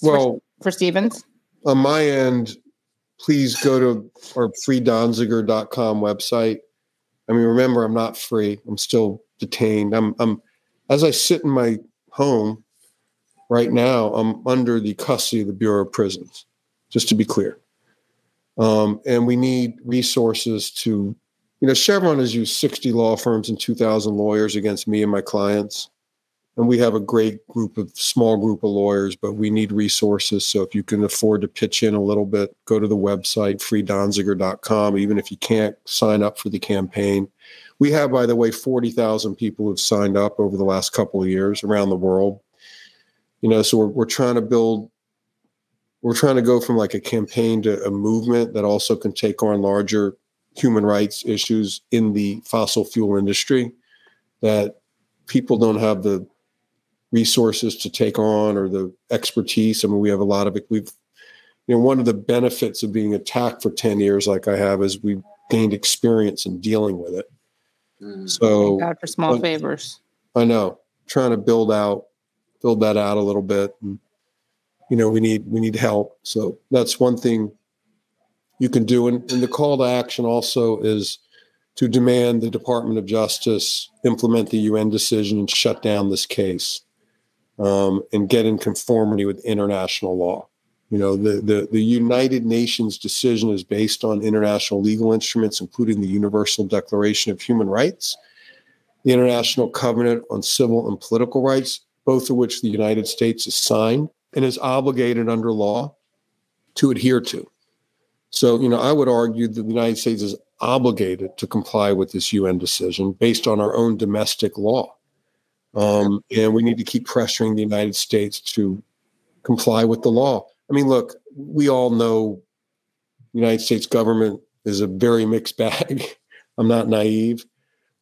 Well,
for Stevens?
On my end, please go to our freedonziger.com website. I mean, remember, I'm not free. I'm still detained. I'm, I'm, as I sit in my home right now, I'm under the custody of the Bureau of Prisons, just to be clear. Um, and we need resources to you know, Chevron has used 60 law firms and 2,000 lawyers against me and my clients. And we have a great group of small group of lawyers, but we need resources. So if you can afford to pitch in a little bit, go to the website, freedonziger.com, even if you can't sign up for the campaign. We have, by the way, 40,000 people who've signed up over the last couple of years around the world. You know, so we're, we're trying to build, we're trying to go from like a campaign to a movement that also can take on larger human rights issues in the fossil fuel industry that people don't have the resources to take on or the expertise. I mean, we have a lot of it. We've, you know, one of the benefits of being attacked for 10 years, like I have, is we've gained experience in dealing with it. Mm. So,
God for small favors.
I know, trying to build out, build that out a little bit. And, you know, we need, we need help. So that's one thing you can do. And, and the call to action also is to demand the Department of Justice implement the UN decision and shut down this case um, and get in conformity with international law. You know, the, the, the United Nations decision is based on international legal instruments, including the Universal Declaration of Human Rights, the International Covenant on Civil and Political Rights, both of which the United States has signed and is obligated under law to adhere to. So, you know, I would argue that the United States is obligated to comply with this UN decision based on our own domestic law. Um, and we need to keep pressuring the United States to comply with the law. I mean, look, we all know the United States government is a very mixed bag. I'm not naive.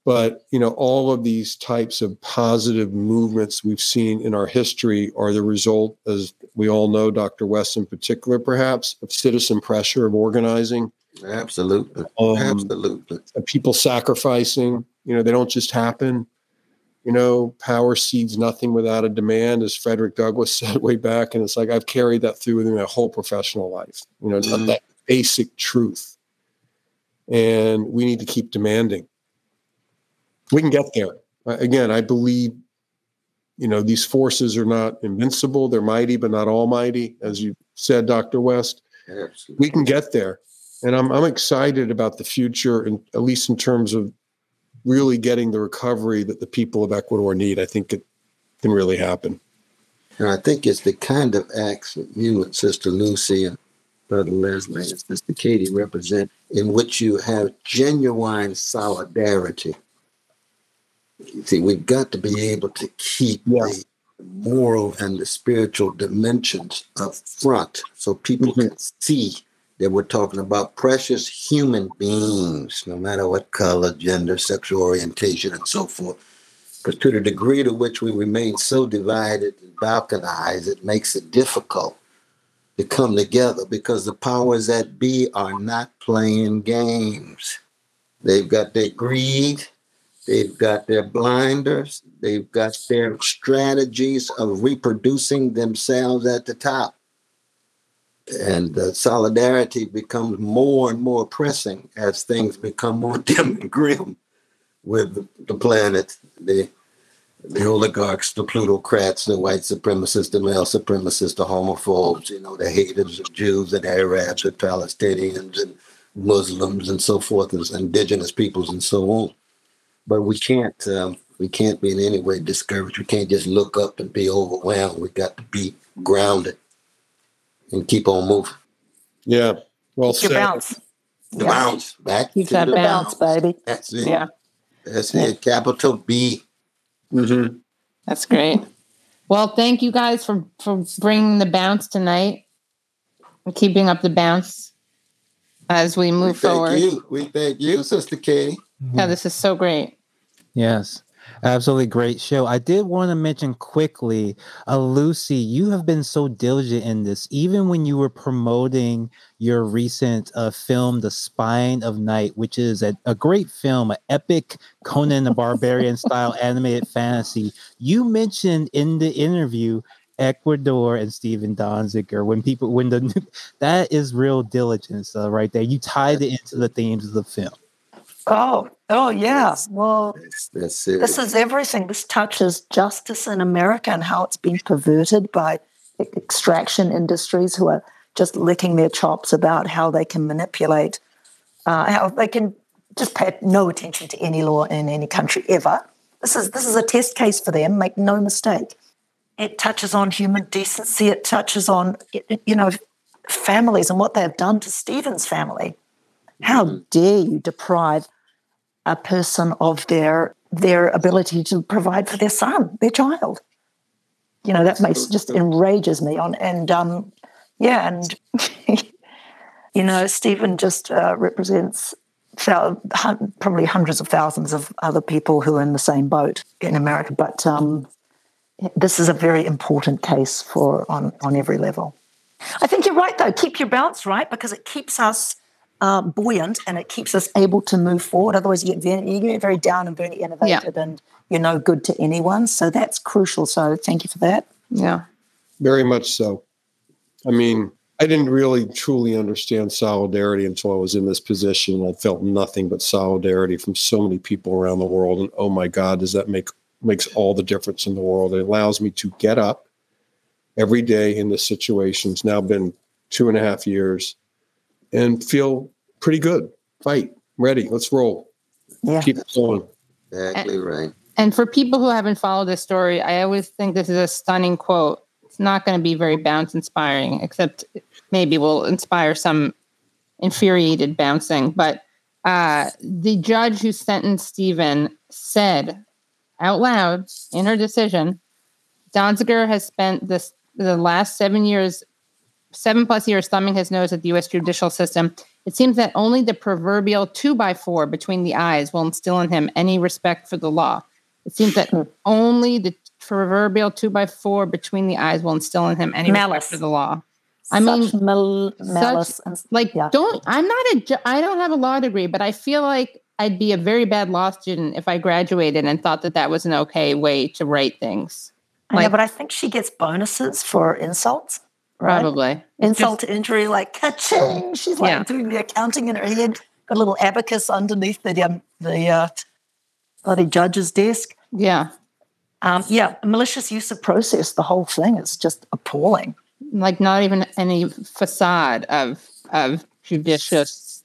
But you know, all of these types of positive movements we've seen in our history are the result, as we all know, Dr. West in particular, perhaps, of citizen pressure of organizing.
Absolutely, um, absolutely.
People sacrificing. You know, they don't just happen. You know, power seeds nothing without a demand, as Frederick Douglass said way back. And it's like I've carried that through my whole professional life. You know, mm-hmm. that basic truth. And we need to keep demanding we can get there. Uh, again, I believe, you know, these forces are not invincible. They're mighty, but not almighty, as you said, Dr. West. Absolutely. We can get there. And I'm, I'm excited about the future, and at least in terms of really getting the recovery that the people of Ecuador need. I think it can really happen.
And I think it's the kind of acts that you and Sister Lucy and Brother Leslie and Sister Katie represent in which you have genuine solidarity You see, we've got to be able to keep yeah. the moral and the spiritual dimensions up front so people mm-hmm. can see that we're talking about precious human beings, no matter what color, gender, sexual orientation, and so forth. Because to the degree to which we remain so divided and balkanized, it makes it difficult to come together because the powers that be are not playing games. They've got their greed, They've got their blinders. They've got their strategies of reproducing themselves at the top. And uh, solidarity becomes more and more pressing as things become more dim and grim with the planet, the, the oligarchs, the plutocrats, the white supremacists, the male supremacists, the homophobes, you know, the haters of Jews and Arabs and Palestinians and Muslims and so forth, and indigenous peoples and so on but we can't um, we can't be in any way discouraged. We can't just look up and be overwhelmed. We got to be grounded and keep on moving.
Yeah, well
keep said. bounce.
The yeah. bounce back.
Keep that bounce, bounce, baby.
That's it.
Yeah,
that's yeah. it. Capital B.
Mm-hmm.
That's great. Well, thank you guys for for bringing the bounce tonight and keeping up the bounce. as we move
we thank
forward.
you. We thank you, Sister Katie.
Yeah, this is so great.
Yes. Absolutely great show. I did want to mention quickly, uh, Lucy, you have been so diligent in this. Even when you were promoting your recent uh, film, The Spine of Night, which is a, a great film, an epic Conan the Barbarian style animated fantasy, you mentioned in the interview Ecuador and Steven Donziger. When people, when the that is real diligence uh, right there. You tied it into the themes of the film.
Oh, oh yeah. Well,
That's, that's it.
this is everything. This touches justice in America and how it's been perverted by extraction industries who are just licking their chops about how they can manipulate, uh, how they can just pay no attention to any law in any country ever. This is this is a test case for them. Make no mistake. It touches on human decency. It touches on you know families and what they have done to Steven's family. How dare you deprive a person of their their ability to provide for their son, their child? You know that makes just enrages me. On and um, yeah, and you know Steven just uh, represents probably hundreds of thousands of other people who are in the same boat in America. But um, this is a very important case for on on every level. I think you're right, though. Keep your balance right because it keeps us uh, buoyant and it keeps us able to move forward. Otherwise, you get very, you get very down and very innovated, and you're no good to anyone. So that's crucial. So thank you for that.
Yeah.
Very much so. I mean, I didn't really truly understand solidarity until I was in this position. I felt nothing but solidarity from so many people around the world. And oh my God, does that make makes all the difference in the world? It allows me to get up every day in this situation. It's now been two and a half years and feel pretty good. Fight, ready, let's roll.
Yeah.
Keep going.
exactly right.
And for people who haven't followed this story, I always think this is a stunning quote. It's not going to be very bounce inspiring, except maybe will inspire some infuriated bouncing. But uh, the judge who sentenced Steven said out loud in her decision, Donziger has spent this the last seven years, seven plus years, thumbing his nose at the U.S. judicial system. It seems that only the proverbial two by four between the eyes will instill in him any respect for the law. It seems that hmm. only the proverbial two by four between the eyes will instill in him any
Malice.
respect for the law. I mean,
Such mal- malice and
like,
yeah.
don't I'm not a ju- I don't have a law degree, but I feel like I'd be a very bad law student if I graduated and thought that that was an okay way to write things.
I know, but I think she gets bonuses for insults. Right?
Probably.
Insult to injury, like ka-ching. She's like
Yeah.
doing the accounting in her head. Got a little abacus underneath the um, the uh, bloody judge's desk.
Yeah.
Um, yeah, malicious use of process. The whole thing is just appalling.
Like not even any facade of of judicious,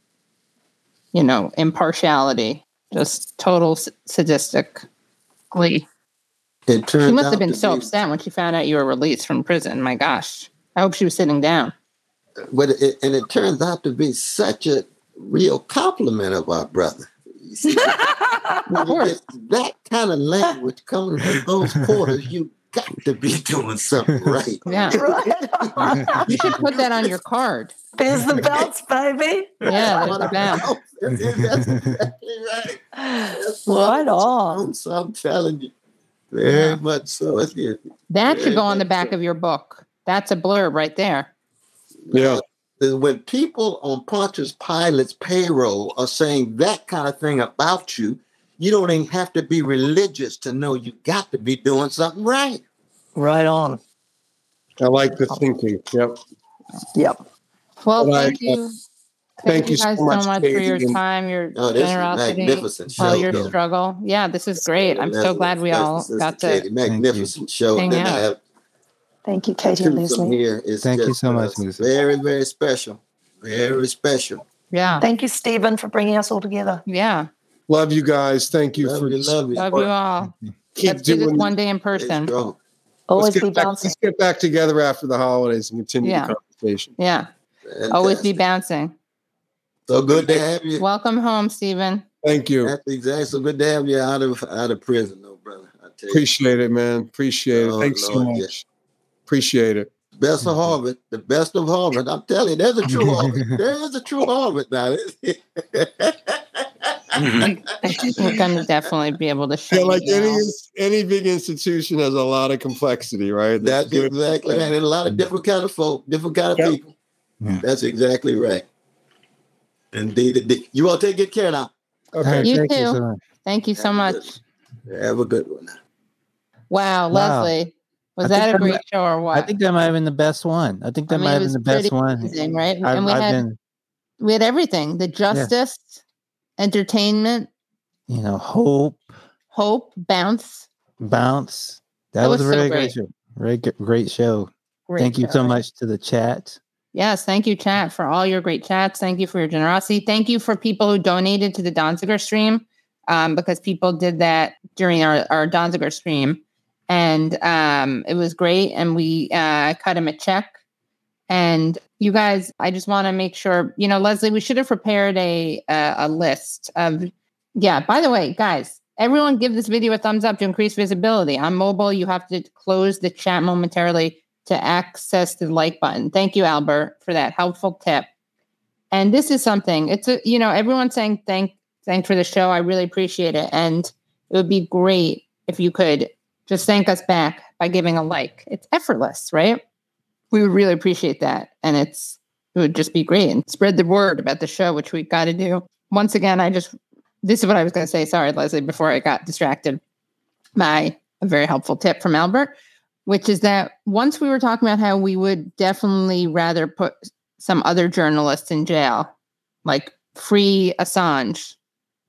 you know, impartiality. Just total s- sadistic glee.
It turned
She must have been
to
so upset when she found out you were released from prison. My gosh. I hope she was sitting down.
But it, and it turns out to be such a real compliment of our brother. You see,
Of course.
that kind of language coming from those quarters, you got to be doing something right.
Yeah.
Right.
You should put that on your card.
There's the belts, baby.
Yeah, there's the bounce.
That's exactly right. That's
Right on.
So I'm telling you, very much so. It's good.
That should go on the
that's
back of your book. That's a blurb right there.
Yeah.
When people on Pontius Pilate's payroll are saying that kind of thing about you, you don't even have to be religious to know you got to be doing something right.
Right on.
I like the thinking. Yep.
Yep.
Well,
Well, I-
thank you.
Uh, thank you so
guys
much,
so much for your time, your
Oh, this
generosity,
magnificent show.
all your
though.
struggle. Yeah, this is great. I'm so glad we all got to.
Magnificent show.
hang
And
out.
I have
Thank you, Katie and Leslie.
here is
Thank you so
uh,
much, Lucy.
Very, very special. Very special.
Yeah,
Thank you, Steven, for bringing us all together.
yeah.
Love you guys. Thank you
Love
for
you, love you.
Love you all.
keep
Let's do this one day in person.
strong.
Always be
back,
bouncing.
let's get back together after the holidays and continue
Yeah.
the conversation.
Yeah, always be bouncing.
So good to have you.
Welcome home, Steven.
Thank you.
That's exactly so good to have you out of out of prison, though, brother. I tell you.
Appreciate it, man. Appreciate it.
Lord,
Thanks so much.
yes.
Appreciate it.
Best of Harvard, the best of Harvard. I'm telling you, there's a true Harvard. There is a true Harvard now.
We're going to definitely be able to show
Yeah, like any
now.
any big institution has a lot of complexity, right?
That's
good.
exactly right. And a lot of different kind of folk, different kind of
Yep.
people.
Yeah.
That's exactly right. Indeed, indeed. You all take good care now.
Okay.
You
Thank
too.
so.
Thank you so
Have a good
much.
Have a good one.
Wow,
Wow.
Leslie. Was that a
that
great show or what?
I think that might have been the best one. I think that
I mean,
might have been the best
pretty
one.
amazing, right?
I've,
and we
I've
had
been,
we had everything: the justice, entertainment,
you know, hope,
hope, bounce.
bounce. That,
That
was,
was
a
so great.
great show. Very good, great show.
Great
Thank you
show.
so much to the chat.
Yes, thank you, chat, for all your great chats. Thank you for your generosity. Thank you for people who donated to the Donziger stream, um, because people did that during our, our Donziger stream. And um, it was great. And we uh, cut him a check. And you guys, I just want to make sure, you know, Leslie, we should have prepared a, a a list of, yeah. By the way, guys, everyone give this video a thumbs up to increase visibility. On mobile, you have to close the chat momentarily to access the like button. Thank you, Albert, for that helpful tip. And this is something. It's a you know everyone's saying thank thanks for the show. I really appreciate it, and it would be great if you could just thank us back by giving a like. It's effortless, right? We would really appreciate that, and it's it would just be great and spread the word about the show, which we got to do. Once again, I just this is what I was going to say. Sorry, Leslie, before I got distracted by a very helpful tip from Albert which is that once we were talking about how we would definitely rather put some other journalists in jail, like free Assange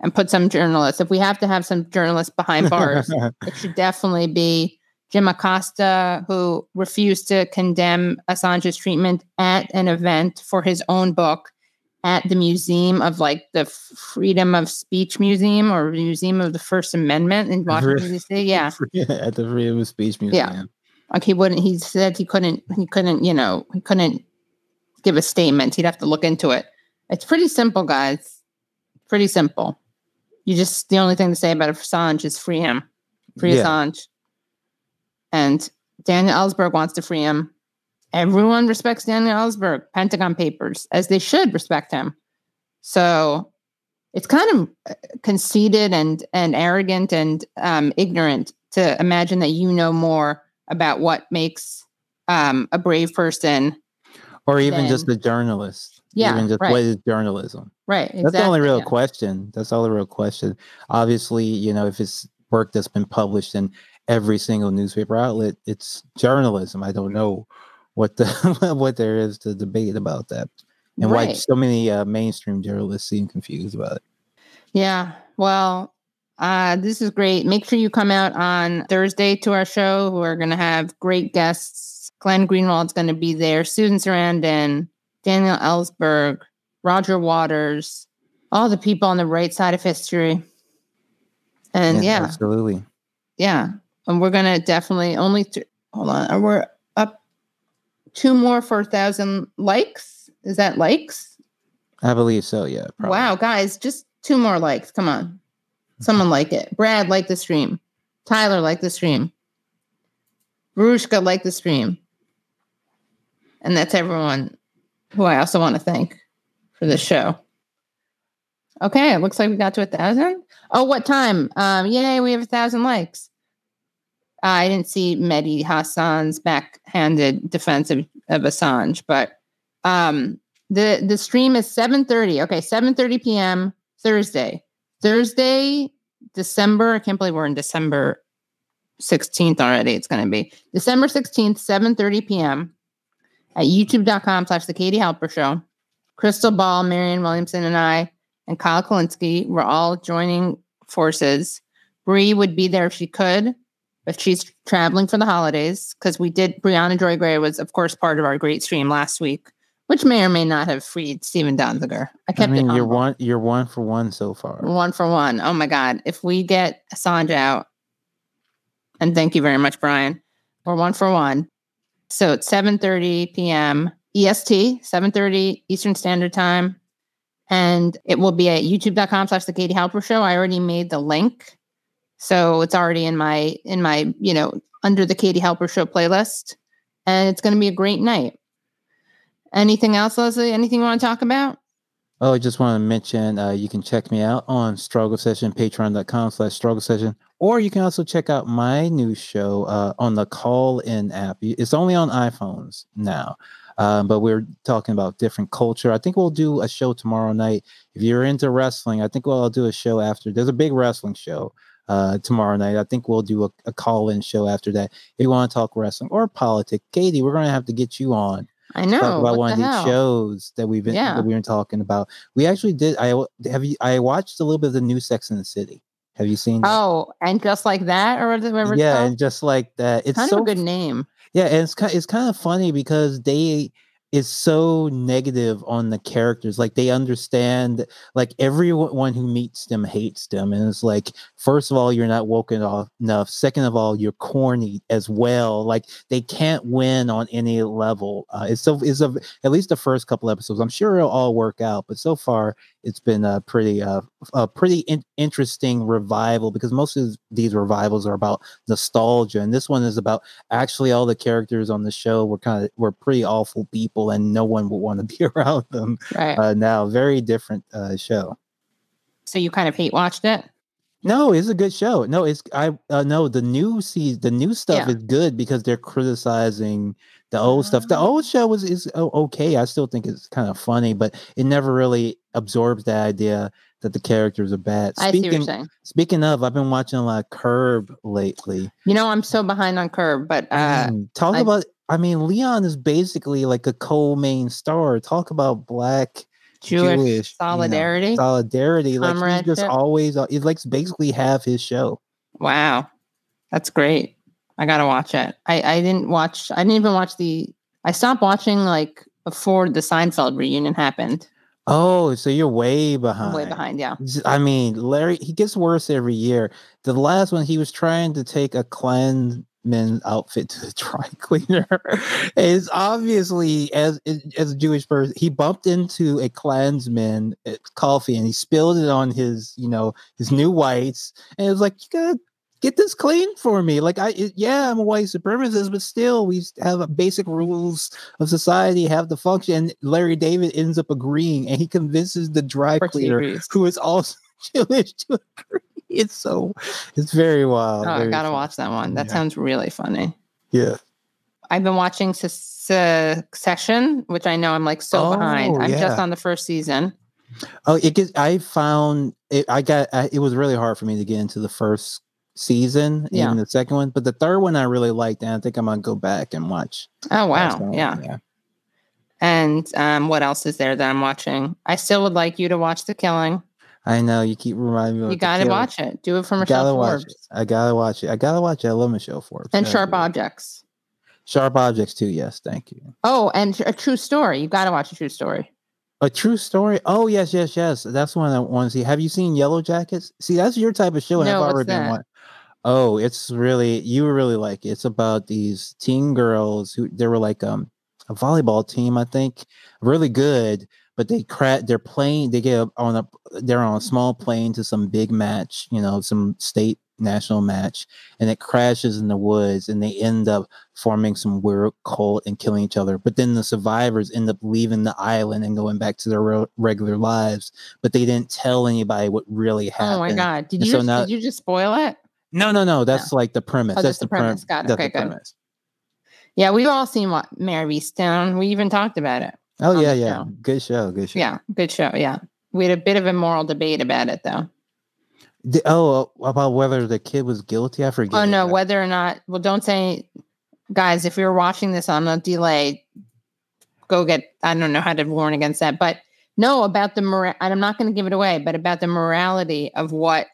and put some journalists. If we have to have some journalists behind bars, it should definitely be Jim Acosta, who refused to condemn Assange's treatment at an event for his own book at the Museum of like the Freedom of Speech Museum or Museum of the First Amendment in Washington, D.C. Yeah.
at the Freedom of Speech Museum.
Yeah, like he wouldn't he said he couldn't he couldn't you know he couldn't give a statement he'd have to look into it it's pretty simple guys pretty simple you just the only thing to say about assange is free him free
Yeah.
assange and daniel ellsberg wants to free him everyone respects daniel ellsberg pentagon papers as they should respect him so it's kind of uh, conceited and and arrogant and um, ignorant to imagine that you know more about what makes um, a brave person
Or even just a journalist.
Yeah,
Even just
right.
what is journalism?
right
That's the only real
yeah.
question. That's all the real question. Obviously, you know, if it's work that's been published in every single newspaper outlet, it's journalism. I don't know what the what there is to debate about that, and why so many uh, mainstream journalists seem confused about it.
Yeah. Well, uh, this is great. Make sure you come out on Thursday to our show. We're going to have great guests. Glenn Greenwald's going to be there. Susan Sarandon, Daniel Ellsberg, Roger Waters, all the people on the right side of history. And yeah,
absolutely.
yeah. And we're going to definitely only, th- hold on. We're up two more for a thousand likes. Is that likes?
I believe so. Yeah. probably.
Wow, guys, just two more likes. Come on. Mm-hmm. Someone like it. Brad like the stream. Tyler like the stream. Barushka like the stream. And that's everyone who I also want to thank for this show. Okay, it looks like we got to a thousand. Oh, what time? Um, yay, we have a thousand likes. Uh, I didn't see Mehdi Hasan's backhanded defense of, of Assange, but um, the the stream is 7:30. Okay, 7:30 p.m. Thursday. Thursday, December. I can't believe we're in December 16th already. It's going to be December 16th, 7:30 p.m. at youtube.com slash the Katie Halper Show. Krystal Ball, Marianne Williamson, and I, and Kyle Kulinski, we're all joining forces. Bree would be there if she could, but she's traveling for the holidays because we did. Briahna Joy Gray was, of course, part of our great stream last week, which may or may not have freed Steven Donziger. I
I
kept
mean,
it
you're one. You're one for one so far.
One for one. Oh my God. If we get Assange out, and thank you very much, Brian, we're one for one. So it's 7:30 p.m. EST, 7:30 Eastern Standard Time. And it will be at youtube.com slash the Katie Halper show. I already made the link. So it's already in my in my, you know, under the Katie Halper show playlist. and it's going to be a great night. Anything else, Leslie? Anything you want to talk about?
Oh, I just want to mention uh, you can check me out on Struggle Session, patreon.com slash struggle session, or you can also check out my new show uh, on the Call In app. It's only on iPhones now, um, but we're talking about different culture. I think we'll do a show tomorrow night. If you're into wrestling, I think we'll I'll do a show after. There's a big wrestling show uh, tomorrow night. I think we'll do a, a call in show after that. If you want to talk wrestling or politics, Katie, we're going to have to get you on
I know.
talk about one
the
of these shows that we've been
Yeah.
that we've been talking about. We actually did. I have you. I watched a little bit of the new Sex in the City. Have you seen? that?
Oh, and just like that, or whatever
yeah, and just like that, it's
kind
so
of a good name.
yeah, and it's kind it's kind of funny because they is so negative on the characters. Like they understand, like everyone who meets them hates them, and it's like first of all, you're not woken off enough. Second of all, you're corny as well. Like they can't win on any level. Uh, it's so it's a at least the first couple episodes. I'm sure it'll all work out, but so far it's been a pretty uh a pretty in- interesting revival because most of these revivals are about nostalgia, and this one is about actually all the characters on the show were kind of were pretty awful people, and no one would want to be around them
Right.
uh, now. Very different uh, show.
so you kind of hate watched it.
No, it's a good show. No, it's I uh, no the new season, the new stuff
Yeah.
is good because they're criticizing the old stuff. The
Ah.
old show was is o- okay. I still think it's kind of funny, but it never really absorbs the idea that the characters are bad.
I see what you're
Speaking
saying.
speaking of, I've been watching a lot of Curb lately.
You know, I'm so behind on Curb, but uh,
Mm, talk
I-
about. I mean, Leon is basically like a co-main star. Talk about black
Jewish,
Jewish, you know,
solidarity.
solidarity. Like he's just always. uh, He's like basically have his show.
wow, that's great. I gotta watch it. I I didn't watch. I didn't even watch the. I stopped watching like before the Seinfeld reunion happened.
Oh, so you're way behind.
way behind. Yeah.
I mean, Larry, he gets worse every year. The last one, he was trying to take a Klansman outfit to the dry cleaner. is obviously as as a Jewish person, he bumped into a Klansman uh, coffee and he spilled it on his, you know, his new whites, and it was like, you gotta get this clean for me. Like, I it- yeah, I'm a white supremacist, but still, we have a basic rules of society have to function. And Larry David ends up agreeing, and he convinces the dry cleaner who is also Jewish to agree. It's so it's very wild.
Ah, oh, I gotta
fun.
watch that one. That
Yeah.
sounds really funny.
Yeah.
I've been watching Succession, which I know I'm like so behind.
Oh,
I'm just on the first season.
Oh, it gets. I found it. I got. I, it was really hard for me to get into the first season,
Yeah.
even the second one, but the third one I really liked, and I think I'm gonna go back and watch.
Oh wow, yeah.
yeah.
And um, what else is there that I'm watching? I still would like you to watch The Killing.
I know you keep reminding me.
You
of
got to
Killer.
watch it. Do it for Michelle
gotta watch
Forbes
it. I gotta watch it. I gotta watch it. I love Michelle Forbes.
and Sharp
good.
Objects.
Sharp Objects too. Yes, thank you.
Oh, and a true story. You got to watch a true story.
A true story. Oh yes, yes, yes. That's one I want to see. Have you seen Yellow Jackets? See, that's your type of show. And
No,
I've already been? Oh, it's really you really like it. It's about these teen girls who they were like um a volleyball team, I think, really good. But they cra- they're playing. They get up on a they're on a small plane to some big match, you know, some state national match, and it crashes in the woods, and they end up forming some weird cult and killing each other. But then the survivors end up leaving the island and going back to their re- regular lives. But they didn't tell anybody what really happened.
Oh my god! Did
And
you
so now-
did you just spoil it?
No, no, no. That's like the premise.
Oh,
that's
that's the premise.
prem-
Got it. Okay, good.
premise.
Yeah, we've all seen what Mary Stone. We even talked about it.
Oh yeah, yeah.
show.
Good show. Good show.
Yeah, good show. Yeah, we had a bit of a moral debate about it though.
The- oh, oh about whether the kid was guilty. I forget.
Oh no, whether or not. Well, don't say, guys. If you're watching this on a delay, go get. I don't know how to warn against that, but no, about the mora- and I'm not going to give it away, but about the morality of what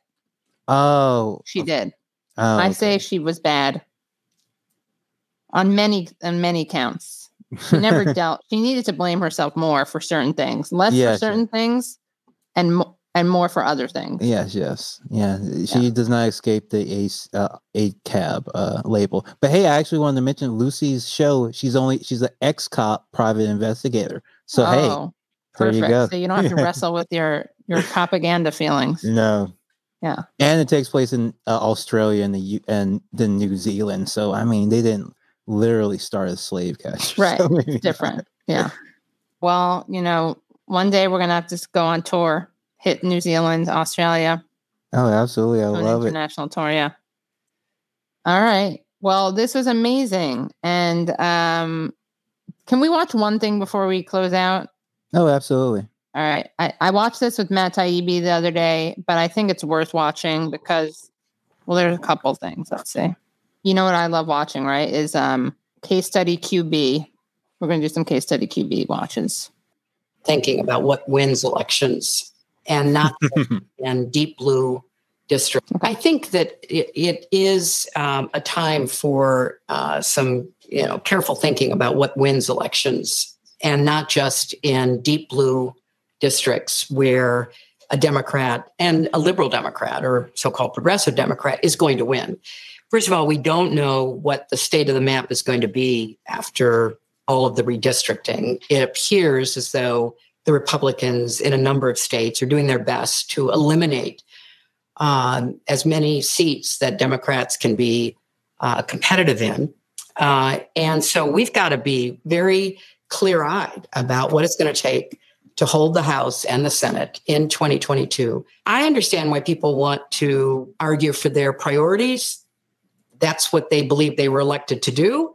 Oh,
she did.
oh,
I say she was bad on many on many counts. She never dealt. She needed to blame herself more for certain things, less
Yeah,
for certain things, and mo- and more for other things.
Yes, yes, yeah. She does not escape the ace uh, a cab uh, label. But hey, I actually wanted to mention Lucy's show. She's only she's an ex cop private investigator. So hey,
Oh,
there you
perfect.
go.
So you don't have to wrestle with your your propaganda feelings.
no,
Yeah.
and it takes place in uh, Australia and the U- and the New Zealand. So I mean, they didn't literally start as slave catchers.
Right.
So maybe not.
different. Yeah. Well, you know, one day we're gonna have to go on tour, hit New Zealand, Australia,
Oh, absolutely. I love it.
international tour. Yeah. All right. Well, this was amazing. And um, can we watch one thing before we close out?
Oh, absolutely.
All right. I, I watched this with Matt Taibbi the other day, but I think it's worth watching because, well, there's a couple things. Let's see. You know what I love watching, right? Is um case study QB. We're going to do some case study QB watches.
thinking about what wins elections and not in deep blue district. I think that it, it is um, a time for uh, some you know careful thinking about what wins elections and not just in deep blue districts where a Democrat and a liberal Democrat or so-called progressive Democrat is going to win. First of all, we don't know what the state of the map is going to be after all of the redistricting. It appears as though the Republicans in a number of states are doing their best to eliminate um, as many seats that Democrats can be uh, competitive in. Uh, and so we've got to be very clear eyed about what it's going to take to hold the House and the Senate in 2022. I understand why people want to argue for their priorities. That's what they believe they were elected to do.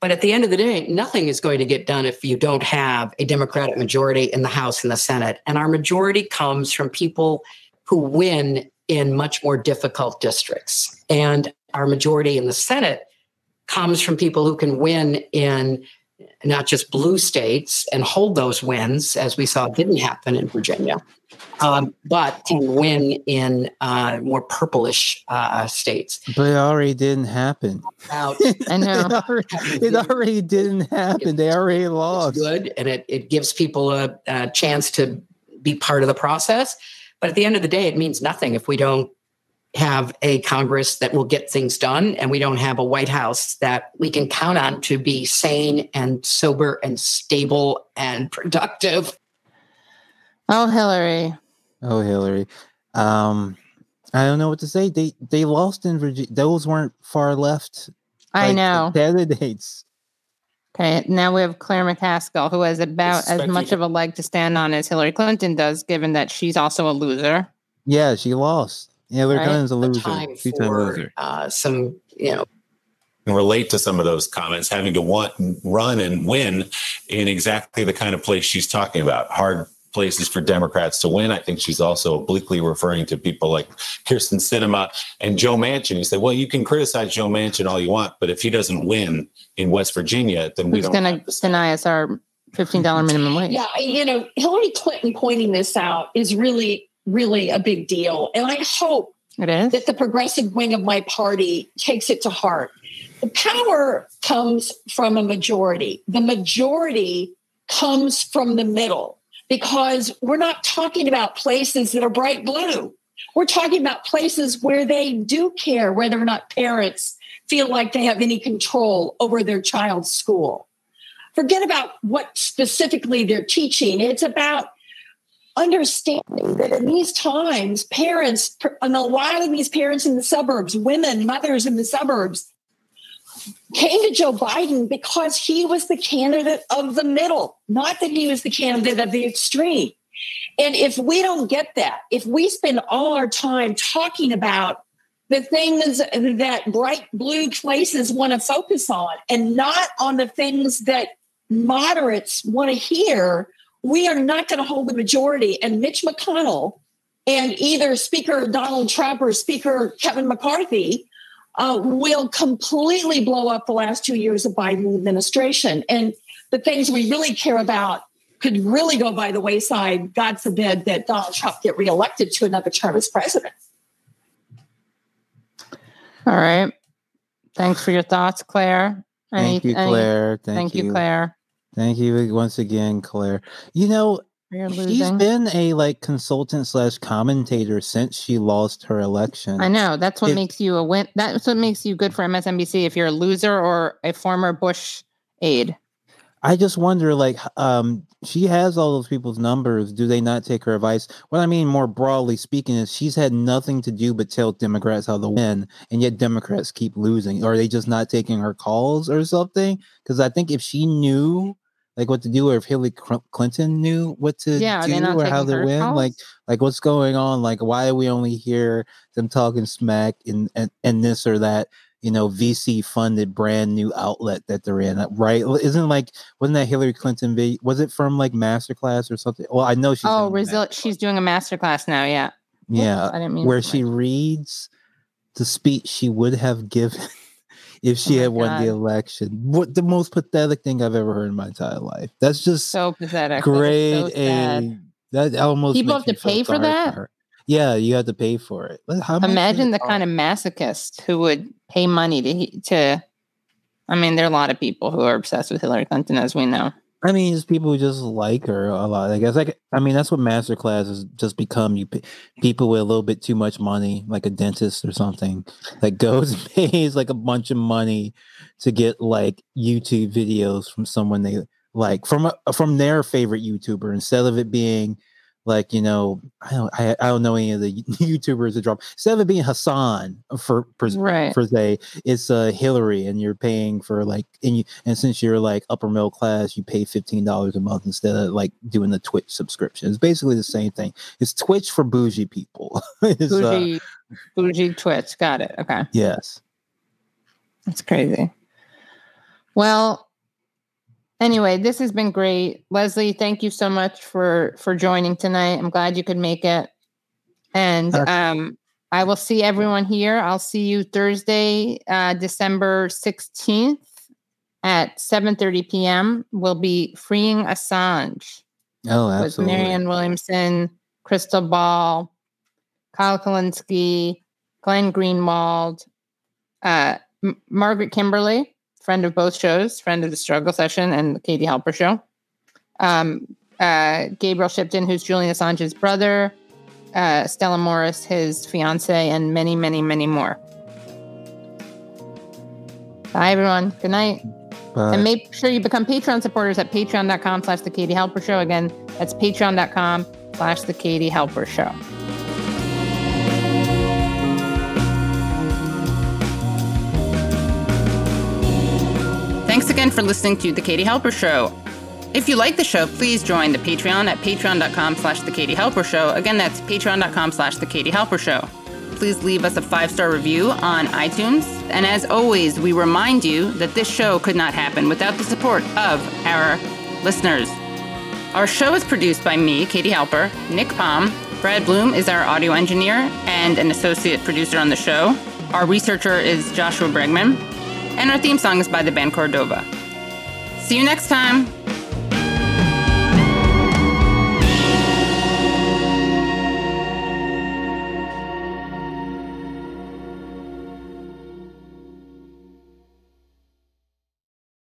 But at the end of the day, nothing is going to get done if you don't have a Democratic majority in the House and the Senate. And our majority comes from people who win in much more difficult districts. And our majority in the Senate comes from people who can win in not just blue states and hold those wins, as we saw didn't happen in Virginia, um, but can win in uh, more purplish uh, states.
But it already didn't happen.
About
I know.
it, already, it already didn't happen. They already
it's
lost.
good and it, it gives people a, a chance to be part of the process. But at the end of the day, it means nothing if we don't have a Congress that will get things done and we don't have a White House that we can count on to be sane and sober and stable and productive.
Oh, Hillary.
Oh, Hillary. Um, I don't know what to say. They they lost in Virginia. Those weren't far left.
I
like,
know.
candidates.
Okay, now we have Claire McCaskill, who has about as much of a leg to stand on as Hillary Clinton does, given that she's also a loser.
Yeah, she lost. Hillary
Right.
Clinton's a
A
loser.
time
Two-time
for
loser.
uh, some, you know,
can relate to some of those comments, having to want run and win in exactly the kind of place she's talking about. Hard places for Democrats to win. I think she's also obliquely referring to people like Kyrsten Sinema and Joe Manchin. You say, well, you can criticize Joe Manchin all you want, but if he doesn't win in West Virginia, then we
Who's
don't.
going
have
to deny us our $15 minimum wage?
Yeah, you know, Hillary Clinton pointing this out is really, really a big deal. And I hope
It is?
that the progressive wing of my party takes it to heart. The power comes from a majority, the majority comes from the middle because we're not talking about places that are bright blue. We're talking about places where they do care whether or not parents feel like they have any control over their child's school. Forget about what specifically they're teaching. It's about understanding that in these times, parents, and a lot of these parents in the suburbs, women, mothers in the suburbs, came to Joe Biden because he was the candidate of the middle, not that he was the candidate of the extreme. And if we don't get that, if we spend all our time talking about the things that bright blue places want to focus on and not on the things that moderates want to hear, we are not going to hold the majority. And Mitch McConnell and either Speaker Donald Trump or Speaker Kevin McCarthy uh, will completely blow up the last two years of Biden administration. And the things we really care about could really go by the wayside. God forbid that Donald Trump get reelected to another term as president.
All right. Thanks for your thoughts, Claire.
Thank
Any-
you,
any-
Claire. Thank,
Thank you, Claire.
Thank you once again, Claire. You know, she's been a like consultant slash commentator since she lost her election.
I know. That's what
It-
makes you a win. That's what makes you good for MSNBC if you're a loser or a former Bush aide.
I just wonder, like, um, she has all those people's numbers. Do they not take her advice? What I mean, more broadly speaking, is she's had nothing to do but tell Democrats how to win, and yet Democrats keep losing. Or are they just not taking her calls or something? Because I think if she knew like what to do, or if Hillary Clinton knew what to
yeah,
do or how to win,
calls?
like like what's going on? Like why are we only hear them talking smack in and, and this or that? You know, VC funded brand new outlet that they're in, uh, right? Isn't like wasn't that Hillary Clinton? Video? Was it from like Masterclass or something? Well, I know she's
oh, resil- she's doing a masterclass now. Yeah,
yeah,
Oops, I didn't mean
where she
like-
reads the speech she would have given if she
Oh
had won the election. What the most pathetic thing I've ever heard in my entire life. That's just
so pathetic.
Great.
so
a that almost
People have to pay for that?
her. Yeah, you have to pay for it. How
Imagine the
cost?
kind of masochist who would pay money to to. I mean, there are a lot of people who are obsessed with Hillary Clinton, as we know.
I mean, it's people who just like her a lot. I guess. Like, I mean, that's what masterclass has just become. You p- people with a little bit too much money, like a dentist or something, that goes and pays like a bunch of money to get like YouTube videos from someone they like from a, from their favorite YouTuber instead of it being like you know I don't I, I don't know any of the YouTubers that drop instead of it being Hassan for for
Right.
for say it's uh Hillary and you're paying for like and you and since you're like upper middle class you pay fifteen dollars a month instead of like doing the Twitch subscription. It's basically the same thing. It's Twitch for bougie people. It's, uh,
Bougie, bougie Twitch. Got it. Okay.
yes.
That's crazy. Well, anyway, this has been great. Leslie, thank you so much for for joining tonight. I'm glad you could make it. And um I will see everyone here. I'll see you Thursday, uh, December 16th at 7:30 p.m. We'll be freeing Assange
Oh,
with
absolutely.
Marianne Williamson, Krystal Ball, Kyle Kulinski, Glenn Greenwald, uh, M- Margaret Kimberly, friend of both shows, friend of the Struggle Session and the Katie Halper Show. Um, uh, Gabriel Shipton, who's Julian Assange's brother, uh, Stella Moris, his fiance, and many, many, many more. Bye, everyone. Good night.
But
And make sure you become Patreon supporters at patreon.com slash the Katie Halper Show. Again, that's patreon.com slash the Katie Halper Show. Again for listening to The Katie Halper Show. If you like the show, please join the Patreon at patreon.com slash The Katie Halper Show. Again, that's patreon.com slash The Katie Halper Show. Please leave us a five star review on iTunes. And as always, we remind you that this show could not happen without the support of our listeners. Our show is produced by me, Katie Halper, Nick Palm. Brad Bloom is our audio engineer and an associate producer on the show. Our researcher is Joshua Bregman. And our theme song is by the band Cordova. See you next time.